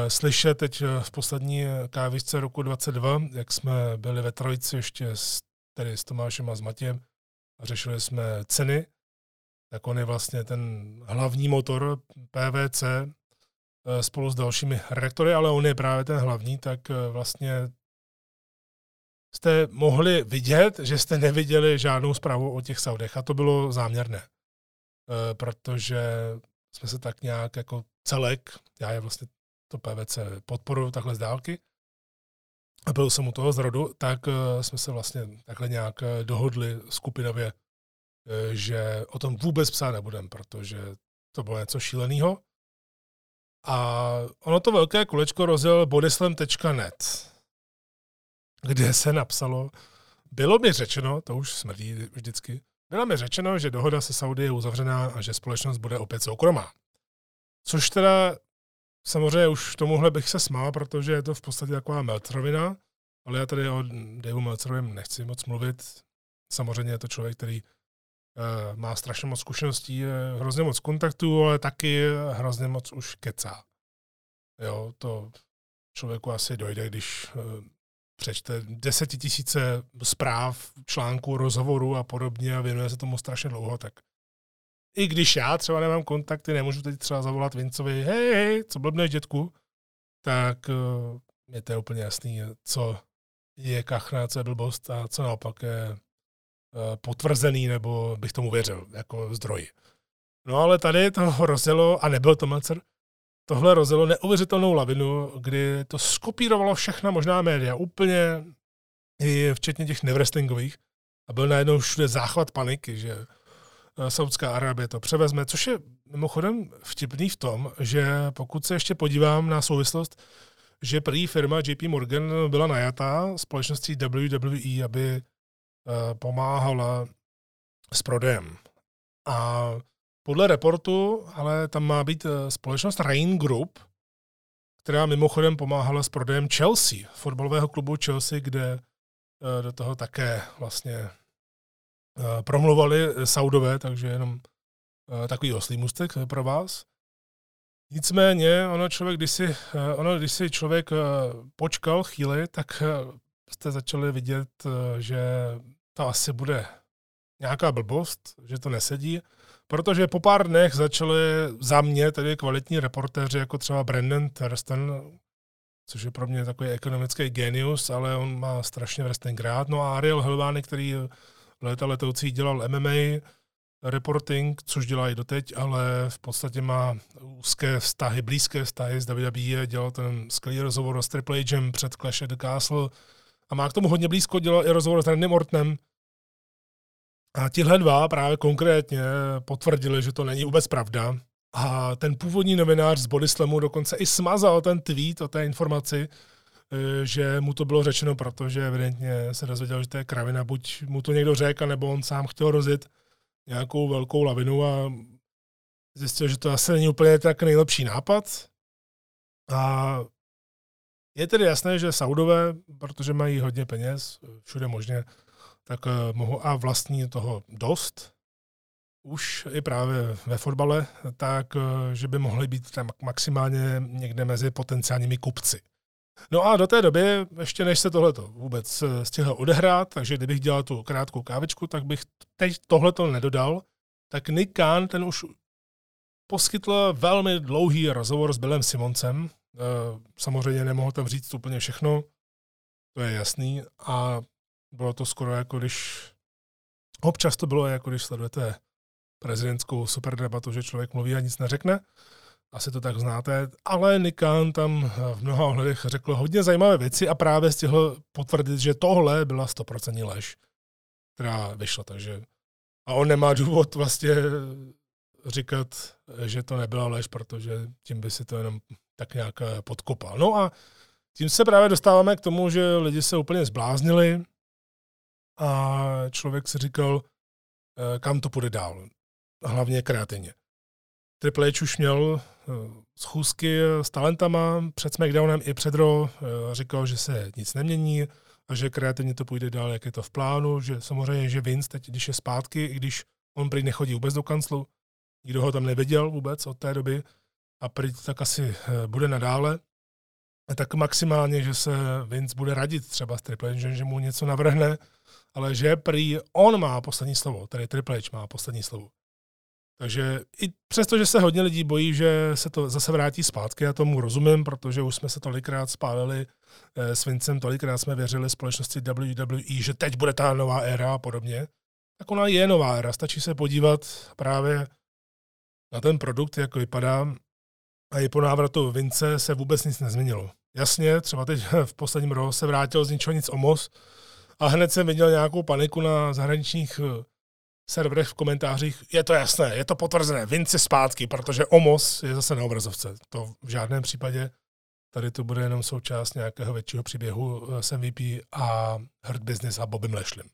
slyšet teď eh, v poslední kávisce roku 22, jak jsme byli ve trojici ještě s, tedy s Tomášem a s Matějem řešili jsme ceny, tak on je vlastně ten hlavní motor PVC spolu s dalšími redaktory, ale on je právě ten hlavní, tak vlastně jste mohli vidět, že jste neviděli žádnou zprávu o těch Saudech. A to bylo záměrné, e, protože jsme se tak nějak jako celek, já je vlastně to PVC podporuji takhle z dálky, a byl jsem u toho zrodu, tak e, jsme se vlastně takhle nějak e, dohodli skupinově, že o tom vůbec psát nebudem, protože to bylo něco šíleného. A ono to velké kolečko rozjel bodyslam.net kde se napsalo, bylo mi řečeno, to už smrdí vždycky, bylo mi řečeno, že dohoda se Saudi je uzavřená a že společnost bude opět soukromá. Což teda samozřejmě už tomuhle bych se smál, protože je to v podstatě taková Meltrovina, ale já tady o Daveu Meltrovém nechci moc mluvit. Samozřejmě je to člověk, který uh, má strašně moc zkušeností, uh, hrozně moc kontaktů, ale taky hrozně moc už kecá. Jo, to člověku asi dojde, když uh, přečte desetitisíce zpráv, článků, rozhovorů a podobně a věnuje se tomu strašně dlouho, tak i když já třeba nemám kontakty, nemůžu teď třeba zavolat Vincovi, hej, hej, co blbneš, dětku, tak uh, je to úplně jasný, co je kachna, co je blbost a co naopak je uh, potvrzený, nebo bych tomu věřil, jako zdroj. No ale tady to rozjelo, a nebyl to Melcer, tohle rozjelo neuvěřitelnou lavinu, kdy to skopírovalo všechna možná média, úplně i včetně těch nevrestingových. A byl najednou všude záchvat paniky, že Saudská Arábie to převezme, což je mimochodem vtipný v tom, že pokud se ještě podívám na souvislost, že prý firma JP Morgan byla najatá společností WWE, aby eh, pomáhala s prodejem. A podle reportu, ale tam má být eh, společnost Rain Group, která mimochodem pomáhala s prodejem Chelsea, fotbalového klubu Chelsea, kde eh, do toho také vlastně promluvali Saudové, takže jenom takový oslý mustek pro vás. Nicméně, ono, člověk, když si, ono, když si člověk počkal chvíli, tak jste začali vidět, že to asi bude nějaká blbost, že to nesedí, protože po pár dnech začali za mě tedy kvalitní reportéři, jako třeba Brandon Thurston, což je pro mě takový ekonomický genius, ale on má strašně wrestling rád. No a Ariel Helvány, který léta letoucí dělal MMA, reporting, což dělá i doteď, ale v podstatě má úzké vztahy, blízké vztahy s WWE, dělal ten skvělý rozhovor s Triple H před Clash of the Castle a má k tomu hodně blízko, dělal i rozhovor s Randym Ortonem, a tihle dva právě konkrétně potvrdili, že to není vůbec pravda. A ten původní novinář z Bodyslamu dokonce i smazal ten tweet o té informaci, že mu to bylo řečeno, protože evidentně se dozvěděl, že to je kravina. Buď mu to někdo řekl, nebo on sám chtěl rozjet nějakou velkou lavinu a zjistil, že to asi není úplně tak nejlepší nápad. A je tedy jasné, že Saudové, protože mají hodně peněz, všude možně, tak eh, mohu a vlastní toho dost, už i právě ve fotbale, tak eh, že by mohli být tam maximálně někde mezi potenciálními kupci. No a do té doby, ještě než se tohleto vůbec eh, stihl odehrát, takže kdybych dělal tu krátkou kávičku, tak bych teď tohleto nedodal, tak Nick Kahn, ten už poskytl velmi dlouhý rozhovor s Billem Simoncem. Samozřejmě nemohl tam říct úplně všechno, to je jasný. A bylo to skoro jako když, občas to bylo jako když sledujete prezidentskou super debatu, že člověk mluví a nic neřekne. Asi to tak znáte, ale Nikán tam v mnoha ohledech řekl hodně zajímavé věci a právě stihl potvrdit, že tohle byla 100% lež, která vyšla, takže a on nemá důvod vlastně říkat, že to nebyla lež, protože tím by si to jenom tak nějak podkopal. No a tím se právě dostáváme k tomu, že lidi se úplně zbláznili, a člověk si říkal, eh, kam to půjde dál. Hlavně kreativně. Triple H už měl eh, schůzky s talentama před SmackDownem i před Raw. Eh, říkal, že se nic nemění a že kreativně to půjde dál, jak je to v plánu. Že samozřejmě, že Vince teď, když je zpátky, i když on prý nechodí vůbec do kanclu, nikdo ho tam neviděl vůbec od té doby a prý tak asi bude nadále, tak maximálně, že se Vince bude radit třeba s Triple H, že mu něco navrhne, ale že prý on má poslední slovo, tedy Triple H má poslední slovo. Takže i přesto, že se hodně lidí bojí, že se to zase vrátí zpátky, já tomu rozumím, protože už jsme se tolikrát spálili eh, s Vincem, tolikrát jsme věřili společnosti WWE, že teď bude ta nová éra a podobně, tak ona je nová éra. Stačí se podívat právě na ten produkt, jak vypadá, a i po návratu Vince se vůbec nic nezměnilo. Jasně, třeba teď v posledním roce se vrátil z ničeho nic OMOS, a hned jsem viděl nějakou paniku na zahraničních eh, serverech v komentářích. Je to jasné, je to potvrzené, Vinci zpátky, protože OMOS je zase na obrazovce. To v žádném případě. Tady to bude jenom součást nějakého většího příběhu eh, s MVP a Hurt Business a Bobem Lashley.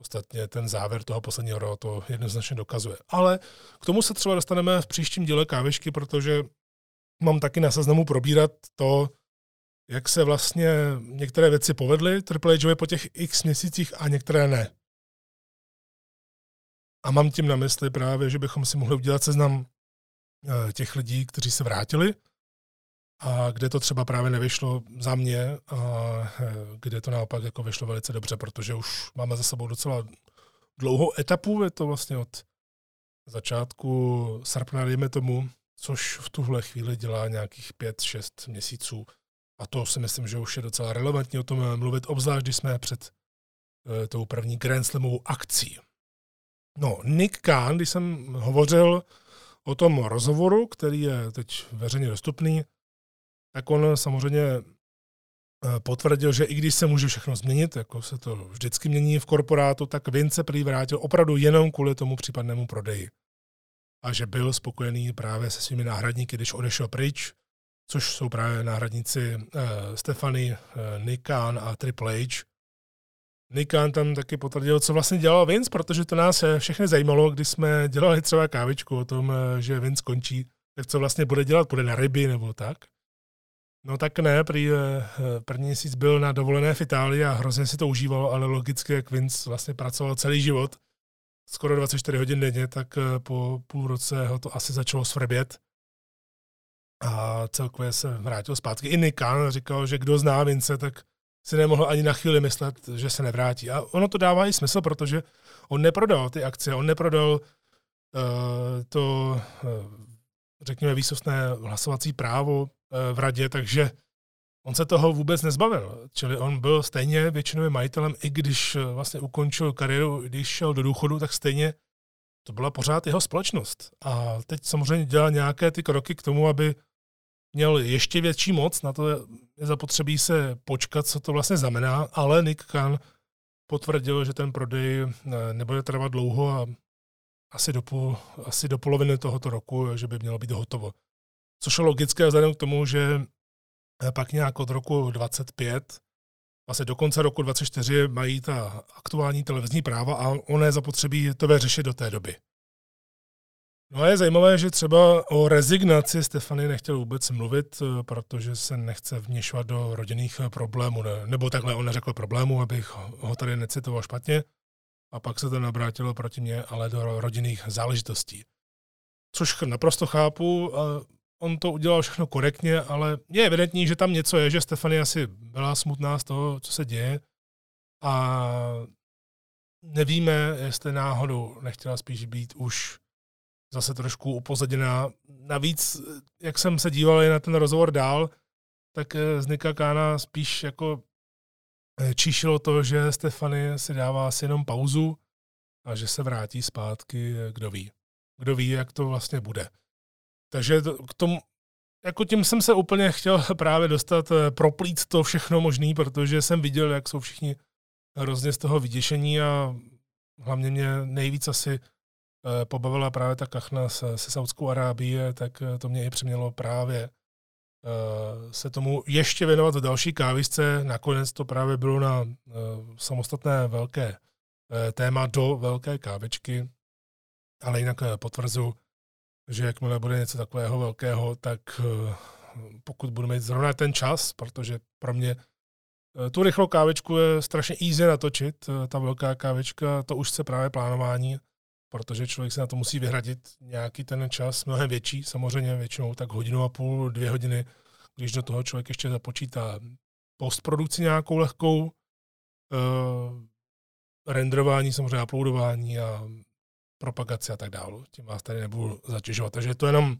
Ostatně ten závěr toho posledního roku to jednoznačně dokazuje. Ale k tomu se třeba dostaneme v příštím díle kávešky, protože mám taky na seznamu probírat to, jak se vlastně některé věci povedly Triple H po těch x měsících a některé ne. A mám tím na mysli právě, že bychom si mohli udělat seznam eh, těch lidí, kteří se vrátili. A kde to třeba právě nevyšlo za mě a eh, kde to naopak jako vyšlo velice dobře, protože už máme za sebou docela dlouhou etapu, je to vlastně od začátku srpna, dejme tomu, což v tuhle chvíli dělá nějakých 5-6 měsíců. A to si myslím, že už je docela relevantní o tom mluvit, obzvlášť když jsme před e, tou první Grand Slamovou akcí. No, Nick Khan, když jsem hovořil o tom rozhovoru, který je teď veřejně dostupný, tak on samozřejmě eh, potvrdil, že i když se může všechno změnit, jako se to vždycky mění v korporátu, tak Vince prý vrátil opravdu jenom kvůli tomu případnému prodeji. A že byl spokojený právě se svými náhradníky, když odešel pryč, což jsou právě náhradníci uh, Stefany, Nikan a Triple H. Nikan tam taky potvrdil, co vlastně dělal Vince, protože to nás eh, všechny zajímalo, když jsme dělali třeba kávičku o tom, že Vince končí, tak co vlastně bude dělat, bude na ryby nebo tak. No tak ne, prý první měsíc byl na dovolené v Itálii a hrozně si to užíval, ale logicky, jak Vince vlastně pracoval celý život, skoro 24 hodin denně, tak po půl roce ho to asi začalo svrbět a celkově se vrátil zpátky. I Nick Khan říkal, že kdo zná Vince, tak si nemohl ani na chvíli myslet, že se nevrátí. A ono to dává i smysl, protože on neprodal ty akcie, on neprodal uh, to, uh, řekněme, výsostné hlasovací právo uh, v radě, takže on se toho vůbec nezbavil. Čili on byl stejně většinovým majitelem, i když vlastně ukončil kariéru, když šel do důchodu, tak stejně to byla pořád jeho společnost. A teď samozřejmě dělal nějaké ty kroky k tomu, aby měl ještě větší moc, na to je zapotřebí se počkat, co to vlastně znamená, ale Nick Khan potvrdil, že ten prodej eh, nebude trvat dlouho a asi do, půl, asi do poloviny tohoto roku, že by mělo být hotovo. Což je logické vzhledem k tomu, že eh, pak nějak od roku 25, vlastně do konce roku 24 mají ta aktuální televizní práva a je zapotřebí to vyřešit do té doby. No a je zajímavé, že třeba o rezignaci Stefany nechtěl vůbec mluvit, eh, protože se nechce vměšovat do rodinných eh, problémů. Ne, nebo takhle on neřekl problémů, abych ho tady necitoval špatně. A pak se to nabrátilo proti mně, ale do rodinných záležitostí. Což naprosto chápu, on to udělal všechno korektně, ale je evidentní, že tam něco je, že Stefany asi byla smutná z toho, co se děje. A nevíme, jestli náhodou nechtěla spíš být už zase trošku upozaděná. Navíc, jak jsem se díval na ten rozhovor dál, tak eh, z Nika Kána spíš jako eh, číšilo to, že Stefany si dává asi jenom pauzu a že se vrátí zpátky, eh, kdo ví. Kdo ví, jak to vlastně bude. Takže k tomu, jako tím jsem se úplně chtěl právě dostat, proplít to všechno možný, protože jsem viděl, jak jsou všichni hrozně z toho vyděšení a hlavně mě nejvíc asi pobavila právě ta kachna se, se Saudskou Arábie, tak eh, to mě i přimělo právě eh, se tomu ještě věnovat v další kávisce. Nakonec to právě bylo na samostatné velké téma do velké kávečky, ale jinak potvrzu, že jakmile bude něco takového velkého, tak pokud budu mít zrovna ten čas, protože pro mě tu rychlou kávečku je strašně easy natočit, ta velká kávečka, to už se právě plánování, protože člověk se na to musí vyhradit nějaký ten čas, mnohem větší, samozřejmě většinou tak hodinu a půl, dvě hodiny, když do toho člověk ještě započítá postprodukci nějakou lehkou, uh, renderování, samozřejmě uploadování a propagaci a tak dále. Tím vás tady nebudu zatěžovat. Takže to jenom uh,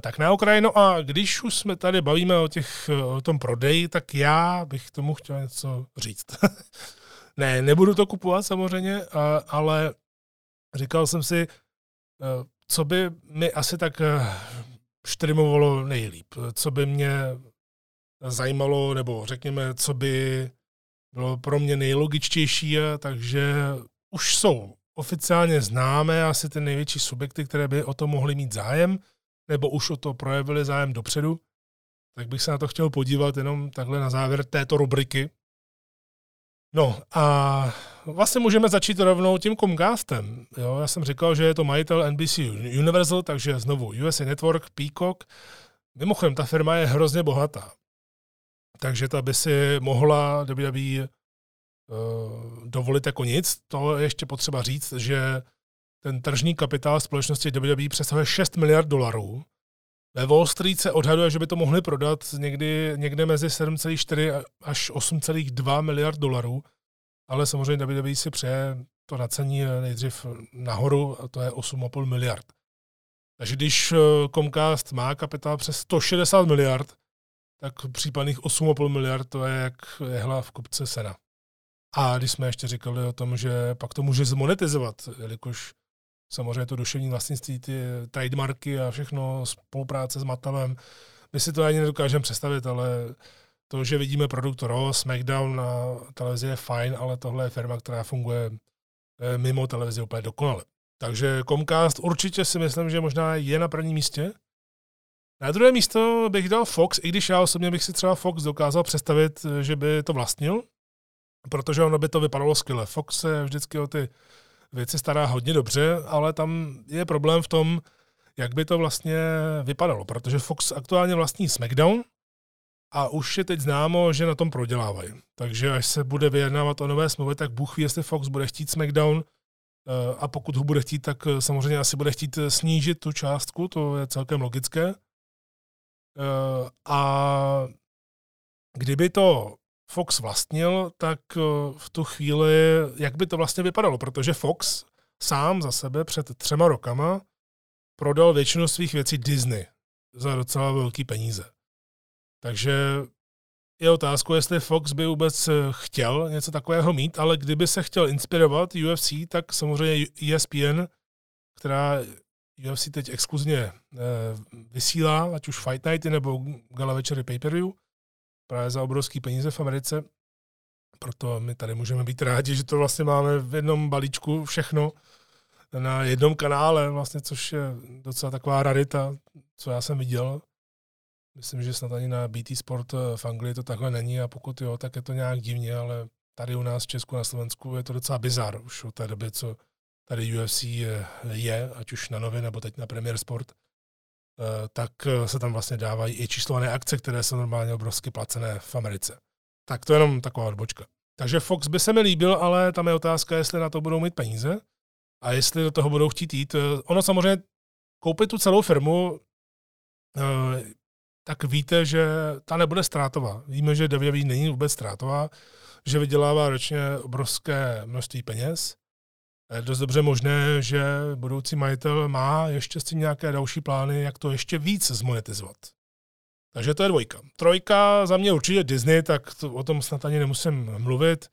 tak na okraj. No a když už jsme tady bavíme o, těch, o tom prodeji, tak já bych tomu chtěl něco říct. ne, nebudu to kupovat samozřejmě, ale říkal jsem si, eh, co by mi asi tak eh, štrimovalo nejlíp, co by mě zajímalo, nebo řekněme, co by bylo pro mě nejlogičtější, takže už jsou oficiálně známé asi ty největší subjekty, které by o to mohly mít zájem, nebo už o to projevili zájem dopředu, tak bych se na to chtěl podívat jenom takhle na závěr této rubriky, No a vlastně můžeme začít rovnou tím Comcastem. Jo, já jsem říkal, že je to majitel NBC Universal, takže znovu USA Network, Peacock. Mimochodem, ta firma je hrozně bohatá. Takže ta by si mohla WWE uh, dovolit jako nic. To je ještě potřeba říct, že ten tržní kapitál společnosti WWE přesahuje 6 miliard dolarů. Ve Wall Street se odhaduje, že by to mohli prodat někdy, někde mezi 7,4 až 8,2 miliard dolarů, ale samozřejmě WWE si přeje to nacení nejdřív nahoru, a to je 8,5 miliard. Takže když eh, Comcast má kapitál přes 160 miliard, tak případných 8,5 miliard to je jak jehla v kupce sena. A když jsme ještě říkali o tom, že pak to může zmonetizovat, jelikož samozřejmě to duševní vlastnictví, ty trademarky a všechno, spolupráce s Matalem, my si to ani nedokážeme představit, ale to, že vidíme produkt Raw, SmackDown na televizi je fajn, ale tohle je firma, která funguje eh, mimo televizi úplně dokonale. Takže Comcast určitě si myslím, že možná je na prvním místě. Na druhé místo bych dal Fox, i když já osobně bych si třeba Fox dokázal představit, eh, že by to vlastnil, protože ono by to vypadalo skvěle. Fox se vždycky o ty věci stará hodně dobře, ale tam je problém v tom, jak by to vlastně vypadalo, protože Fox aktuálně vlastní SmackDown a už je teď známo, že na tom prodělávají. Takže až se bude vyjednávat o nové smlouvy, tak Bůh ví, jestli Fox bude chtít SmackDown eh, a pokud ho bude chtít, tak eh, samozřejmě asi bude chtít eh, snížit tu částku, to je celkem logické. A kdyby to Fox vlastnil, tak v tu chvíli, jak by to vlastně vypadalo, protože Fox sám za sebe před třema rokama prodal většinu svých věcí Disney za docela velký peníze. Takže je otázku, jestli Fox by vůbec chtěl něco takového mít, ale kdyby se chtěl inspirovat UFC, tak samozřejmě ESPN, která UFC teď exkluzivně eh, vysílá, ať už Fight Nighty nebo gala večery pay-per-view, právě za obrovský peníze v Americe. Proto my tady můžeme být rádi, že to vlastně máme v jednom balíčku všechno na jednom kanále, vlastně, což je docela taková rarita, co já jsem viděl. Myslím, že snad ani na BT Sport eh, v Anglii to takhle není a pokud jo, tak je to nějak divně, ale tady u nás v Česku na Slovensku je to docela bizar už od té doby, co tady UFC je, je ať už na Nově nebo teď na Premier Sport, eh, tak eh, se tam vlastně dávají i číslované akce, které jsou normálně obrovsky placené v Americe. Tak to je jenom taková odbočka. Takže Fox by se mi líbil, ale tam je otázka, jestli na to budou mít peníze a jestli do toho budou chtít jít. Ono samozřejmě koupit tu celou firmu tak víte, že ta nebude ztrátová. Víme, že WWE není vůbec ztrátová, že vydělává ročně obrovské množství peněz. Je dost dobře možné, že budoucí majitel má ještě s tím nějaké další plány, jak to ještě víc zmonetizovat. Takže to je dvojka. Trojka za mě určitě Disney, tak to, o tom snad ani nemusím mluvit,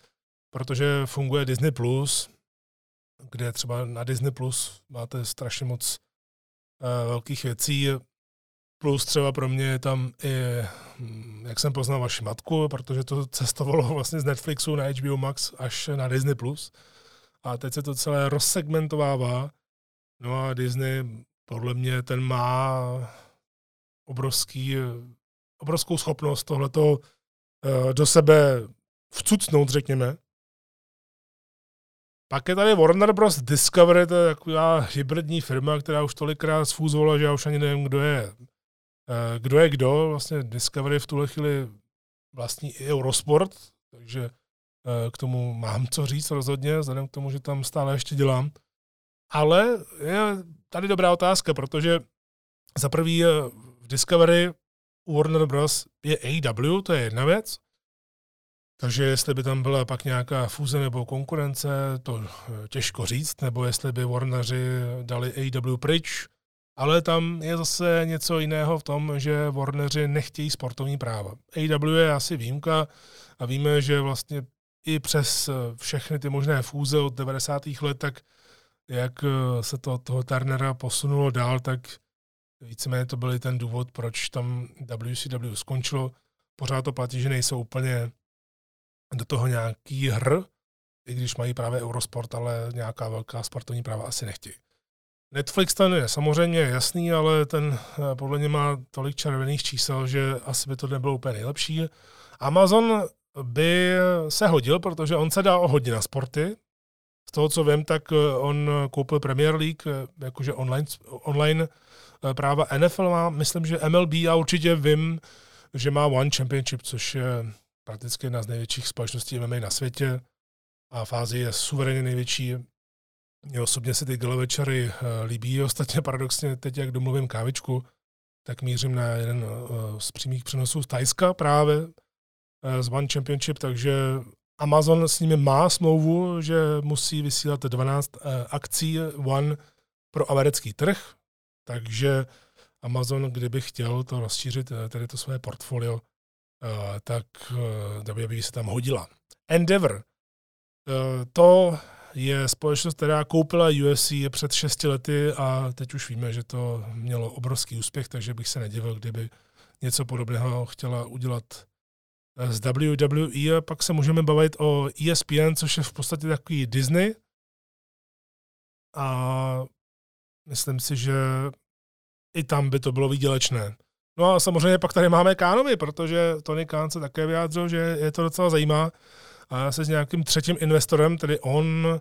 protože funguje Disney+, Plus, kde třeba na Disney Plus máte strašně moc uh, velkých věcí. Plus třeba pro mě je tam i, hm, jak jsem poznal vaši matku, protože to cestovalo vlastně z Netflixu na HBO Max až na Disney+. Plus. A teď se to celé rozsegmentovává. No a Disney podle mě ten má obrovský, obrovskou schopnost tohleto uh, do sebe vcucnout, řekněme. Pak je tady Warner Bros. Discovery, to je taková hybridní firma, která už tolikrát sfúzovala, že já už ani nevím, kdo je Eh, kdo je kdo. Vlastně Discovery v tuhle chvíli vlastní i Eurosport, takže eh, k tomu mám co říct rozhodně, vzhledem k tomu, že tam stále ještě dělám. Ale je tady dobrá otázka, protože za prvý eh, v Discovery u Warner Bros. je AW, to je jedna věc, takže jestli by tam byla pak nějaká fúze nebo konkurence, to těžko říct, nebo jestli by Warneri dali AW pryč, ale tam je zase něco jiného v tom, že Warneri nechtějí sportovní práva. AW je asi výjimka a víme, že vlastně i přes všechny ty možné fúze od 90. let, tak jak se to toho Turnera posunulo dál, tak víceméně to byl ten důvod, proč tam WCW skončilo. Pořád to platí, že nejsou úplně do toho nějaký hr, i když mají právě Eurosport, ale nějaká velká sportovní práva asi nechtějí. Netflix ten je samozřejmě jasný, ale ten eh, podle mě má tolik červených čísel, že asi by to nebylo úplně nejlepší. Amazon by se hodil, protože on se dá hodně na sporty. Z toho, co vím, tak eh, on koupil Premier League, eh, jakože online, online práva NFL má, myslím, že MLB a určitě vím, že má One Championship, což je prakticky jedna z největších společností MMA na světě a fázi je suverénně největší mě osobně se ty gala večery uh, líbí. Ostatně paradoxně teď, jak domluvím kávičku, tak mířím na jeden z přímých přenosů z Tajska právě z One Championship, takže Amazon s nimi má smlouvu, že musí vysílat 12 uh, akcí One pro americký trh, takže Amazon, kdyby chtěl to rozšířit, tedy to své portfolio, tak by se tam hodila. Endeavor, to je společnost, která koupila UFC před 6 lety a teď už víme, že to mělo obrovský úspěch, takže bych se nedivil, kdyby něco podobného chtěla udělat z WWE. A pak se můžeme bavit o ESPN, což je v podstatě takový Disney. A myslím si, že i tam by to bylo výdělečné. No a samozřejmě pak tady máme Kánovi, protože Tony Kán se také vyjádřil, že je to docela zajímá a se s nějakým třetím investorem, tedy on,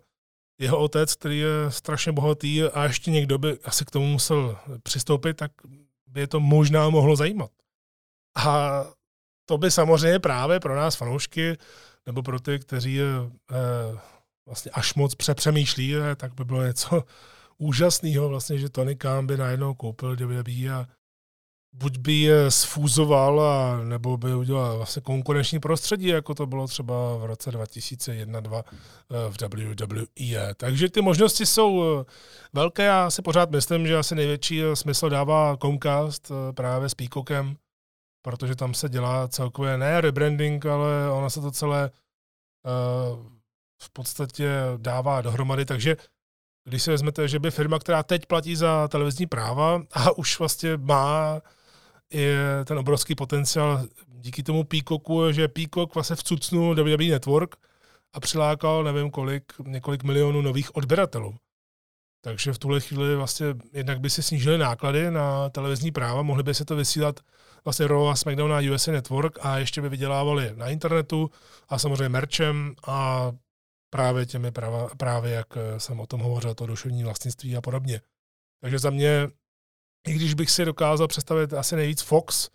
jeho otec, který je strašně bohatý a ještě někdo by asi k tomu musel přistoupit, tak by je to možná mohlo zajímat. A to by samozřejmě právě pro nás fanoušky, nebo pro ty, kteří eh, vlastně až moc přepřemýšlí, eh, tak by bylo něco úžasného, vlastně, že Tony Khan by najednou koupil WWE a buď by je sfúzoval, a, nebo by udělal vlastně konkurenční prostředí, jako to bylo třeba v roce 2001-2002 eh, v WWE. Takže ty možnosti jsou velké. Já si pořád myslím, že asi největší smysl dává Comcast právě s Peacockem, protože tam se dělá celkově ne rebranding, ale ono se to celé uh, v podstatě dává dohromady, takže když si vezmete, že by firma, která teď platí za televizní práva a už vlastně má i ten obrovský potenciál díky tomu Peacocku, že Peacock vlastně vcucnul WWE Network a přilákal nevím kolik, několik milionů nových odběratelů. Takže v tuhle chvíli vlastně jednak by si snížili náklady na televizní práva, mohli by se to vysílat vlastně Raw a SmackDown na USA Network a ještě by vydělávali na internetu a samozřejmě merchem a právě těmi práva, právě jak jsem o tom hovořil, to duševní vlastnictví a podobně. Takže za mě, i když bych si dokázal představit asi nejvíc Fox,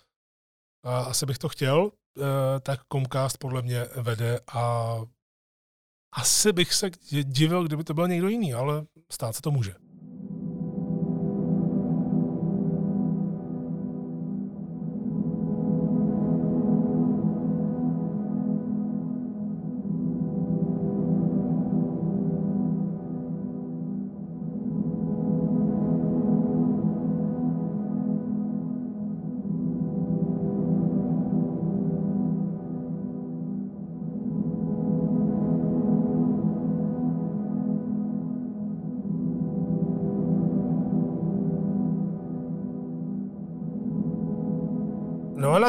a asi bych to chtěl, eh, tak Comcast podle mě vede a asi bych se divil, kdyby to byl někdo jiný, ale stát se to může.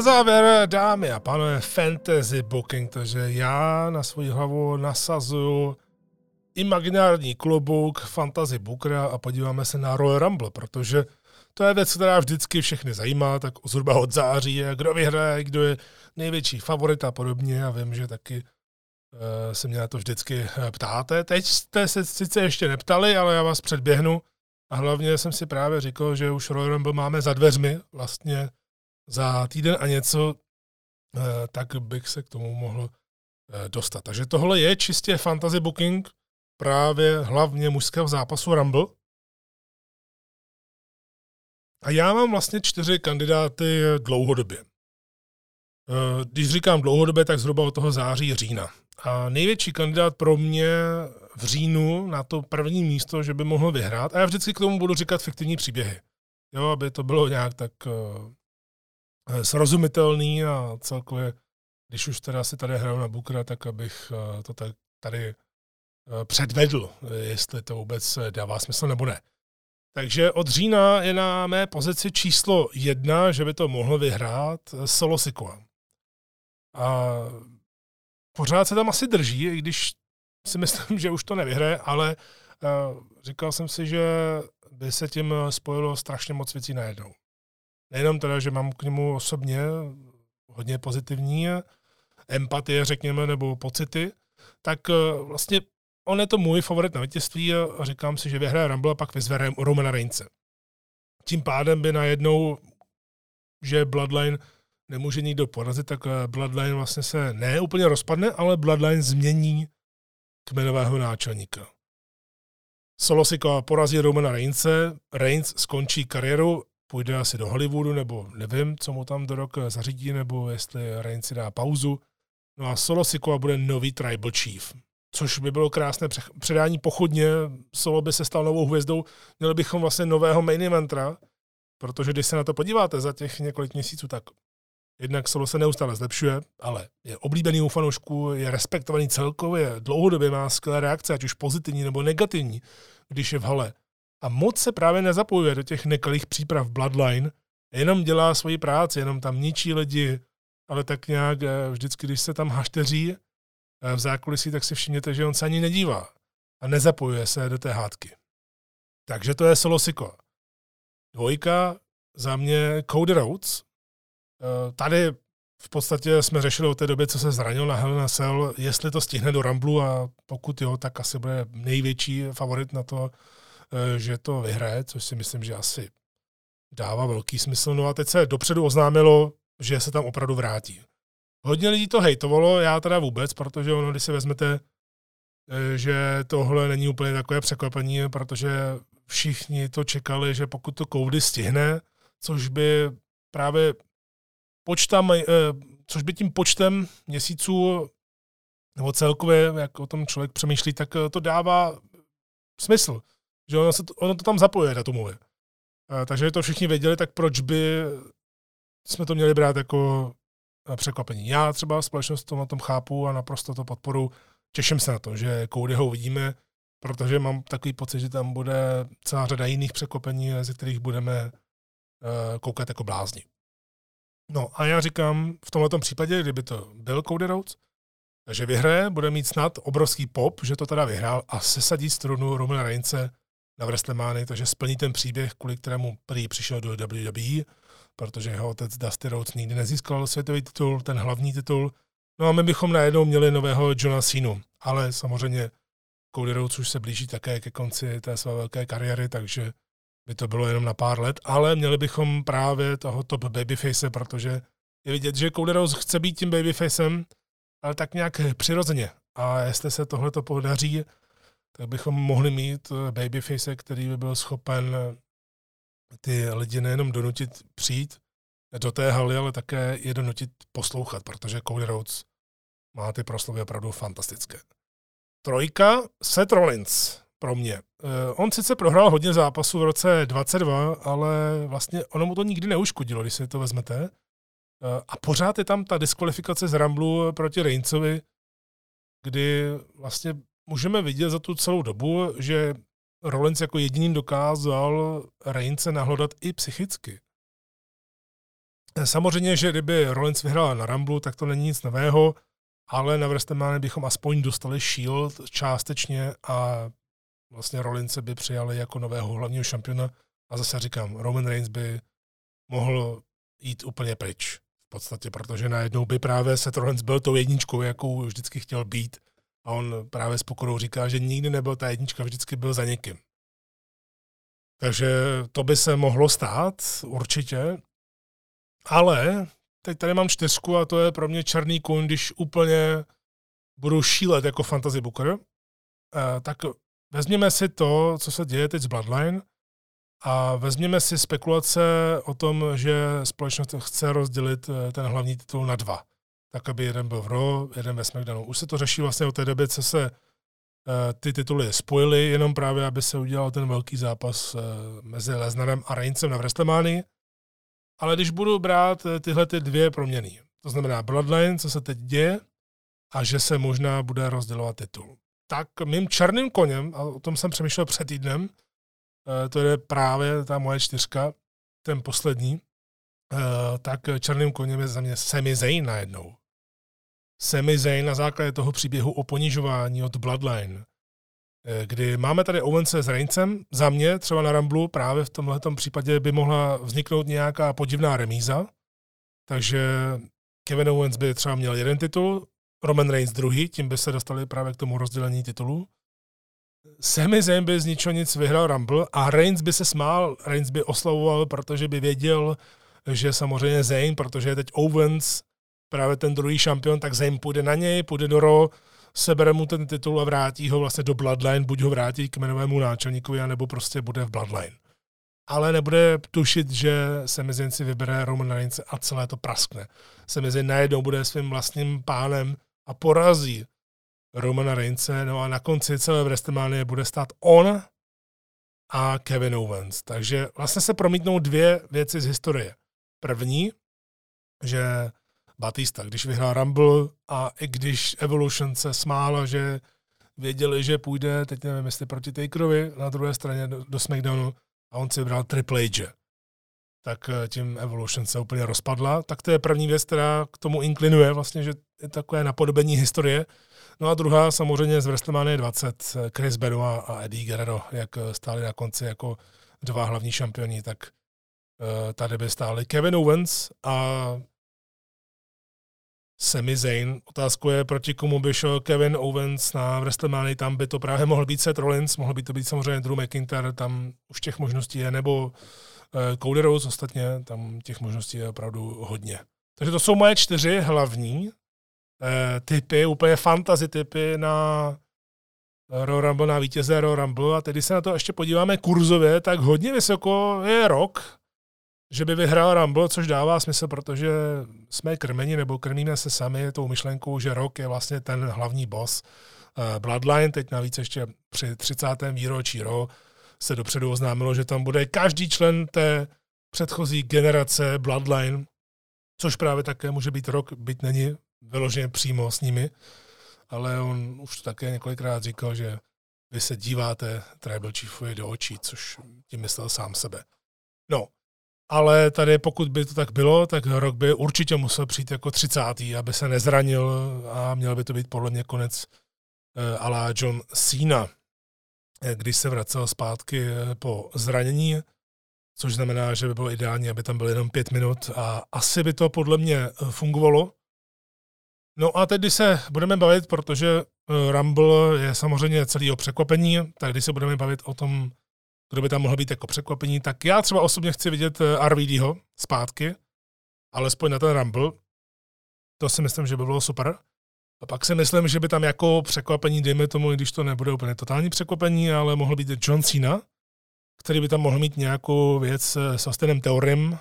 Závěr, dámy a pánové, fantasy booking, takže já na svou hlavu nasazuju imaginární klobouk fantasy bookera a podíváme se na Royal Rumble, protože to je věc, která vždycky všechny zajímá, tak zhruba od září, kdo vyhraje, kdo je největší favorit a podobně. A vím, že taky uh, se mě na to vždycky eh, ptáte. Teď jste se sice ještě neptali, ale já vás předběhnu. A hlavně jsem si právě říkal, že už Royal Rumble máme za dveřmi, vlastně za týden a něco, eh, tak bych se k tomu mohl eh, dostat. Takže tohle je čistě fantasy booking právě hlavně mužského zápasu Rumble. A já mám vlastně čtyři kandidáty dlouhodobě. Eh, když říkám dlouhodobě, tak zhruba od toho září, října. A největší kandidát pro mě v říjnu na to první místo, že by mohl vyhrát, a já vždycky k tomu budu říkat fiktivní příběhy. Jo, aby to bylo nějak tak srozumitelný a celkově, když už teda si tady hraju na Bukra, tak abych eh, to tady eh, předvedl, jestli to vůbec dává smysl nebo ne. Takže od října je na mé pozici číslo jedna, že by to mohl vyhrát Solo. A pořád se tam asi drží, i když si myslím, že už to nevyhraje, ale říkal jsem si, že by se tím spojilo strašně moc věcí najednou nejenom teda, že mám k němu osobně hodně pozitivní empatie, řekněme, nebo pocity, tak eh, vlastně on je to můj favorit na vítězství a říkám si, že vyhraje Rumble a pak vyzve Romana Reince. Tím pádem by najednou, že Bloodline nemůže nikdo porazit, tak eh, Bloodline vlastně se ne úplně rozpadne, ale Bloodline změní kmenového náčelníka. Solo si porazí Romana Reince, Reigns skončí kariéru půjde asi do Hollywoodu, nebo nevím, co mu tam do rok zařídí, nebo jestli Reigns si dá pauzu. No a Solo Sikoa bude nový Tribal Chief, což by bylo krásné předání pochodně. Solo by se stal novou hvězdou. Měli bychom vlastně nového main eventera, protože když se na to podíváte za těch několik měsíců, tak jednak Solo se neustále zlepšuje, ale je oblíbený u fanoušků, je respektovaný celkově, dlouhodobě má skvělé reakce, ať už pozitivní nebo negativní, když je v hale a moc se právě nezapojuje do těch nekalých příprav Bloodline, jenom dělá svoji práci, jenom tam ničí lidi, ale tak nějak eh, vždycky, když se tam hašteří eh, v zákulisí, tak si všimněte, že on se ani nedívá a nezapojuje se do té hádky. Takže to je solo siko. Dvojka za mě Cody Rhodes. Eh, tady v podstatě jsme řešili od té doby, co se zranil na Hell in Cell, jestli to stihne do Ramblu a pokud jo, tak asi bude největší favorit na to, že to vyhraje, což si myslím, že asi dává velký smysl. No a teď se dopředu oznámilo, že se tam opravdu vrátí. Hodně lidí to hejtovalo, já teda vůbec, protože ono, když si vezmete, eh, že tohle není úplně takové překvapení, protože všichni to čekali, že pokud to Cody stihne, což by právě počtem, eh, což by tím počtem měsíců nebo celkově, jak o tom člověk přemýšlí, tak eh, to dává smysl. Že ono, se to, ono to tam zapojuje datumově. Takže to všichni věděli, tak proč by jsme to měli brát jako překvapení. Já třeba společnost to na tom chápu a naprosto to podporu. Těším se na to, že Codyho uvidíme, protože mám takový pocit, že tam bude celá řada jiných překvapení, ze kterých budeme uh, koukat jako blázni. No a já říkám, v tomto případě, kdyby to byl Cody Rhodes, takže vyhraje, bude mít snad obrovský pop, že to teda vyhrál a sesadí strunu Romana Reince na WrestleMania, takže splní ten příběh, kvůli kterému prý přišel do WWE, protože jeho otec Dusty Rhodes nikdy nezískal světový titul, ten hlavní titul. No a my bychom najednou měli nového Johna Cena, ale samozřejmě Cody Rhodes už se blíží také ke konci té své velké kariéry, takže by to bylo jenom na pár let, ale měli bychom právě toho top babyface, protože je vidět, že Cody Rhodes chce být tím babyfacem, ale tak nějak přirozeně. A jestli se tohle to podaří, tak bychom mohli mít babyface, který by byl schopen ty lidi nejenom donutit přijít do té haly, ale také je donutit poslouchat, protože Cody Rhodes má ty proslovy opravdu fantastické. Trojka, Seth Rollins pro mě. Uh, on sice prohrál hodně zápasů v roce 22, ale vlastně ono mu to nikdy neuškodilo, když si to vezmete. A pořád je tam ta diskvalifikace z Ramblu proti Reincovi, kdy vlastně můžeme vidět za tu celou dobu, že Rollins jako jediný dokázal Reince nahlodat i psychicky. Samozřejmě, že kdyby Rollins vyhrál na Ramblu, tak to není nic nového, ale na WrestleMania bychom aspoň dostali Shield částečně a vlastně Rollinse by přijali jako nového hlavního šampiona a zase říkám, Roman Reigns by mohl jít úplně pryč v podstatě, protože najednou by právě Seth Rollins byl tou jedničkou, jakou vždycky chtěl být a on právě s pokorou říká, že nikdy nebyl ta jednička, vždycky byl za někým. Takže to by se mohlo stát, určitě. Ale teď tady mám čtyřku a to je pro mě černý kůň, když úplně budu šílet jako fantasy booker. Eh, tak vezměme si to, co se děje teď s Bloodline a vezměme si spekulace o tom, že společnost chce rozdělit eh, ten hlavní titul na dva tak aby jeden byl v Raw, jeden ve SmackDownu. Už se to řeší vlastně od té doby, co se uh, ty tituly spojily, jenom právě, aby se udělal ten velký zápas uh, mezi Lesnarem a Reincem na WrestleMania. Ale když budu brát uh, tyhle ty dvě proměny, to znamená Bloodline, co se teď děje, a že se možná bude rozdělovat titul. Tak mým černým koněm, a o tom jsem přemýšlel před týdnem, to je právě ta moje čtyřka, ten poslední, tak černým koněm je za mě Sami Zayn najednou. Sami Zayn na základě toho příběhu o ponižování od Bloodline, eh, kdy máme tady Owense s Reincem, za mě třeba na Ramblu právě v tomhle případě by mohla vzniknout nějaká podivná remíza, takže Kevin Owens by třeba měl jeden titul, Roman Reigns druhý, tím by se dostali právě k tomu rozdělení titulů. Sami Zayn by z ničeho nic vyhrál Rumble a Reigns by se smál, Reigns by oslavoval, protože by věděl, že samozřejmě Zayn, protože je teď Owens právě ten druhý šampion, tak Zayn půjde na něj, půjde do Raw, sebere mu ten titul a vrátí ho vlastně do Bloodline, buď ho vrátí k jmenovému náčelníkovi, anebo prostě bude v Bloodline. Ale nebude tušit, že se si vybere Roman Reigns a celé to praskne. Se mezi najednou bude svým vlastním pánem a porazí Romana Reince, no a na konci celé WrestleMania bude stát on a Kevin Owens. Takže vlastně se promítnou dvě věci z historie. První, že Batista, když vyhrál Rumble a i když Evolution se smála, že věděli, že půjde, teď nevím, jestli proti Takerovi, na druhé straně do, do SmackDownu a on si vybral Triple H. Tak eh, tím Evolution se úplně rozpadla. Tak to je první věc, která k tomu inklinuje, vlastně, že je takové napodobení historie. No a druhá samozřejmě z WrestleMania 20, eh, Chris Benoit a Eddie Guerrero, jak eh, stáli na konci jako dva hlavní šampioni, tak tady by stáli Kevin Owens a Sami Zayn. Otázkou je, proti komu by šel Kevin Owens na WrestleMania, tam by to právě mohl být Seth Rollins, mohl by to být samozřejmě Drew McIntyre, tam už těch možností je, nebo uh, Cody Rhodes ostatně, tam těch možností je opravdu hodně. Takže to jsou moje čtyři hlavní eh, typy, úplně fantasy typy na Royal Rumble, na vítěze Royal Rumble. A tedy se na to ještě podíváme kurzově, tak hodně vysoko je rok, že by vyhrál Rumble, což dává smysl, protože jsme krmeni nebo krmíme se sami tou myšlenkou, že rok je vlastně ten hlavní boss. Eh, Bloodline, teď navíc ještě při 30. výročí Raw se dopředu oznámilo, že tam bude každý člen té předchozí generace Bloodline, což právě také může být rok, byť není vyloženě přímo s nimi, ale on už také několikrát říkal, že vy se díváte Tribal Chiefovi do očí, což tím myslel sám sebe. No, ale tady pokud by to tak bylo, tak rok by určitě musel přijít jako 30. aby se nezranil a měl by to být podle mě konec uh, ala John Cena, eh, když se vracel zpátky eh, po zranění, což znamená, že by bylo ideální, aby tam byl jenom pět minut a asi by to podle mě fungovalo. No a teď, když se budeme bavit, protože Rumble je samozřejmě celý o překvapení, tak když se budeme bavit o tom, kdo by tam mohl být jako překvapení, tak já třeba osobně chci vidět eh, RVDho zpátky, alespoň na ten Rumble. To si myslím, že by bylo super. A pak si myslím, že by tam jako překvapení, dejme tomu, když to nebude úplně totální překvapení, ale mohl být John Cena, který by tam mohl mít nějakou věc eh, s Austinem Teorem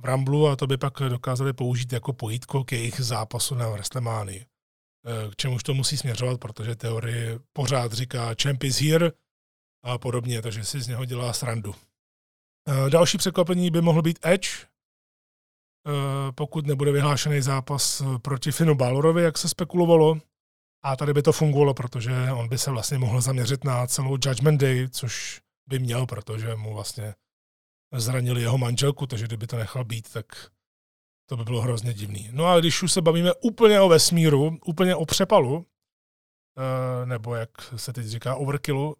v Ramblu a to by pak dokázali použít jako pojítko k jejich zápasu na WrestleMania. Eh, k čemuž to musí směřovat, protože teorie pořád říká champ is here, a podobně, takže si z něho dělá srandu. Eh, další překvapení by mohl být Edge, eh, pokud nebude vyhlášený zápas proti Finu Balorovi, jak se spekulovalo. A tady by to fungovalo, protože on by se vlastně mohl zaměřit na celou Judgment Day, což by měl, protože mu vlastně zranili jeho manželku, takže kdyby to nechal být, tak to by bylo hrozně divný. No a když už se bavíme úplně o vesmíru, úplně o přepalu, eh, nebo jak se teď říká overkillu,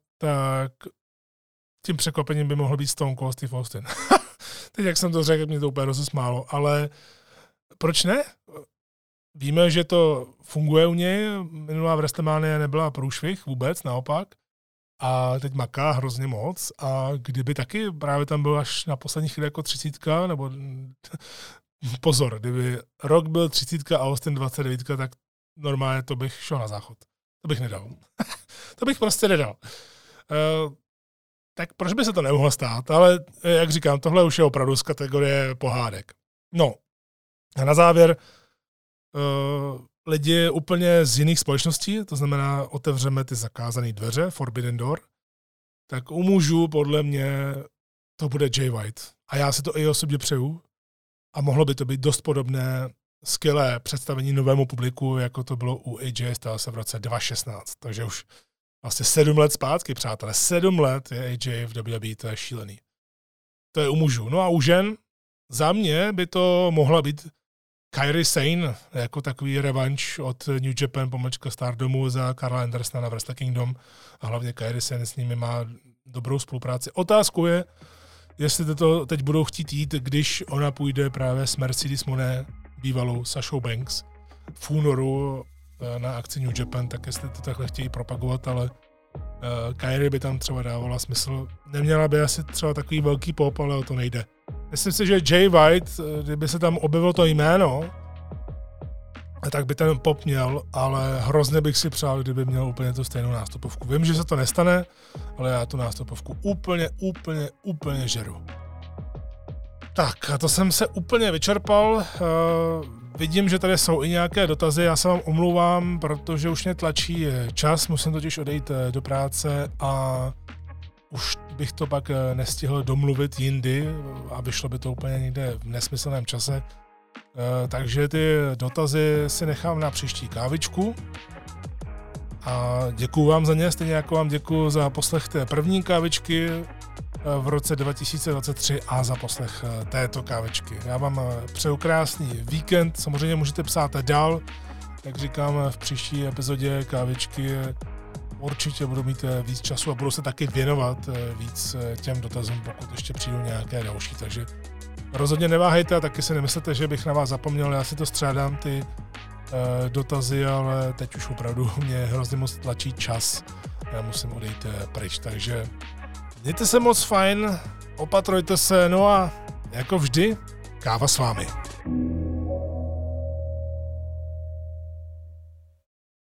tím překvapením by mohl být Stone Cold Steve Austin. Teď, jak jsem to řekl, mě to úplně rozesmálo, ale proč ne? Víme, že to funguje u něj, minulá WrestleMania nebyla průšvih vůbec, naopak, a teď maká hrozně moc a kdyby taky právě tam byl až na poslední chvíli jako třicítka, nebo pozor, kdyby rok byl třicítka a Austin 29, tak normálně to bych šel na záchod. To bych nedal. to bych prostě nedal. Eh, tak proč by se to nemohlo stát? Ale eh, jak říkám, tohle už je opravdu z kategorie pohádek. No, a na závěr uh, lidi úplně z jiných společností, to znamená otevřeme ty zakázané dveře, Forbidden Door, tak u mužů podle mě to bude Jay White. A já si to i osobně přeju. A mohlo by to být dost podobné skvělé představení novému publiku, jako to bylo u AJ Stylesa v roce 2016. Takže už Vlastně sedm let zpátky, přátelé. Sedm let je AJ v WWE, to je šílený. To je u mužů. No a u žen, za mě by to mohla být Kyrie Sane, jako takový revanš od New Japan pomlčka Stardomu za Karla Andersona na Wrestle Kingdom a hlavně Kyrie Sane s nimi má dobrou spolupráci. Otázkou je, jestli to teď budou chtít jít, když ona půjde právě s Mercedes Monet, bývalou Sashou Banks, v únoru na akci New Japan, tak jestli to takhle chtějí propagovat, ale uh, Kyrie by tam třeba dávala smysl. Neměla by asi třeba takový velký pop, ale o to nejde. Myslím si, že Jay White, eh, kdyby se tam objevilo to jméno, tak by ten pop měl, ale hrozně bych si přál, kdyby měl úplně tu stejnou nástupovku. Vím, že se to nestane, ale já tu nástupovku úplně, úplně, úplně žeru. Tak to jsem se úplně vyčerpal. Uh, Vidím, že tady jsou i nějaké dotazy, já se vám omlouvám, protože už mě tlačí čas, musím totiž odejít eh, do práce a už bych to pak eh, nestihl domluvit jindy a vyšlo by to úplně někde v nesmyslném čase. Takže ty dotazy si nechám na příští kávičku. A děkuju vám za ně, stejně jako vám děkuju za poslech té první kávičky v roce 2023 a za poslech eh, této kávečky. Já vám eh, přeju krásný víkend, samozřejmě můžete psát dál, jak říkám v příští epizodě kávečky určitě budu mít eh, víc času a budu se taky věnovat víc těm dotazům, pokud ještě přijdou nějaké další, takže rozhodně neváhejte a taky si nemyslete, že bych na vás zapomněl, já si to střádám ty dotazy, ale teď už opravdu mě hrozně moc tlačí čas, já musím odejít pryč, takže Mějte se moc fajn, opatrujte se, no a jako vždy, káva s vámi.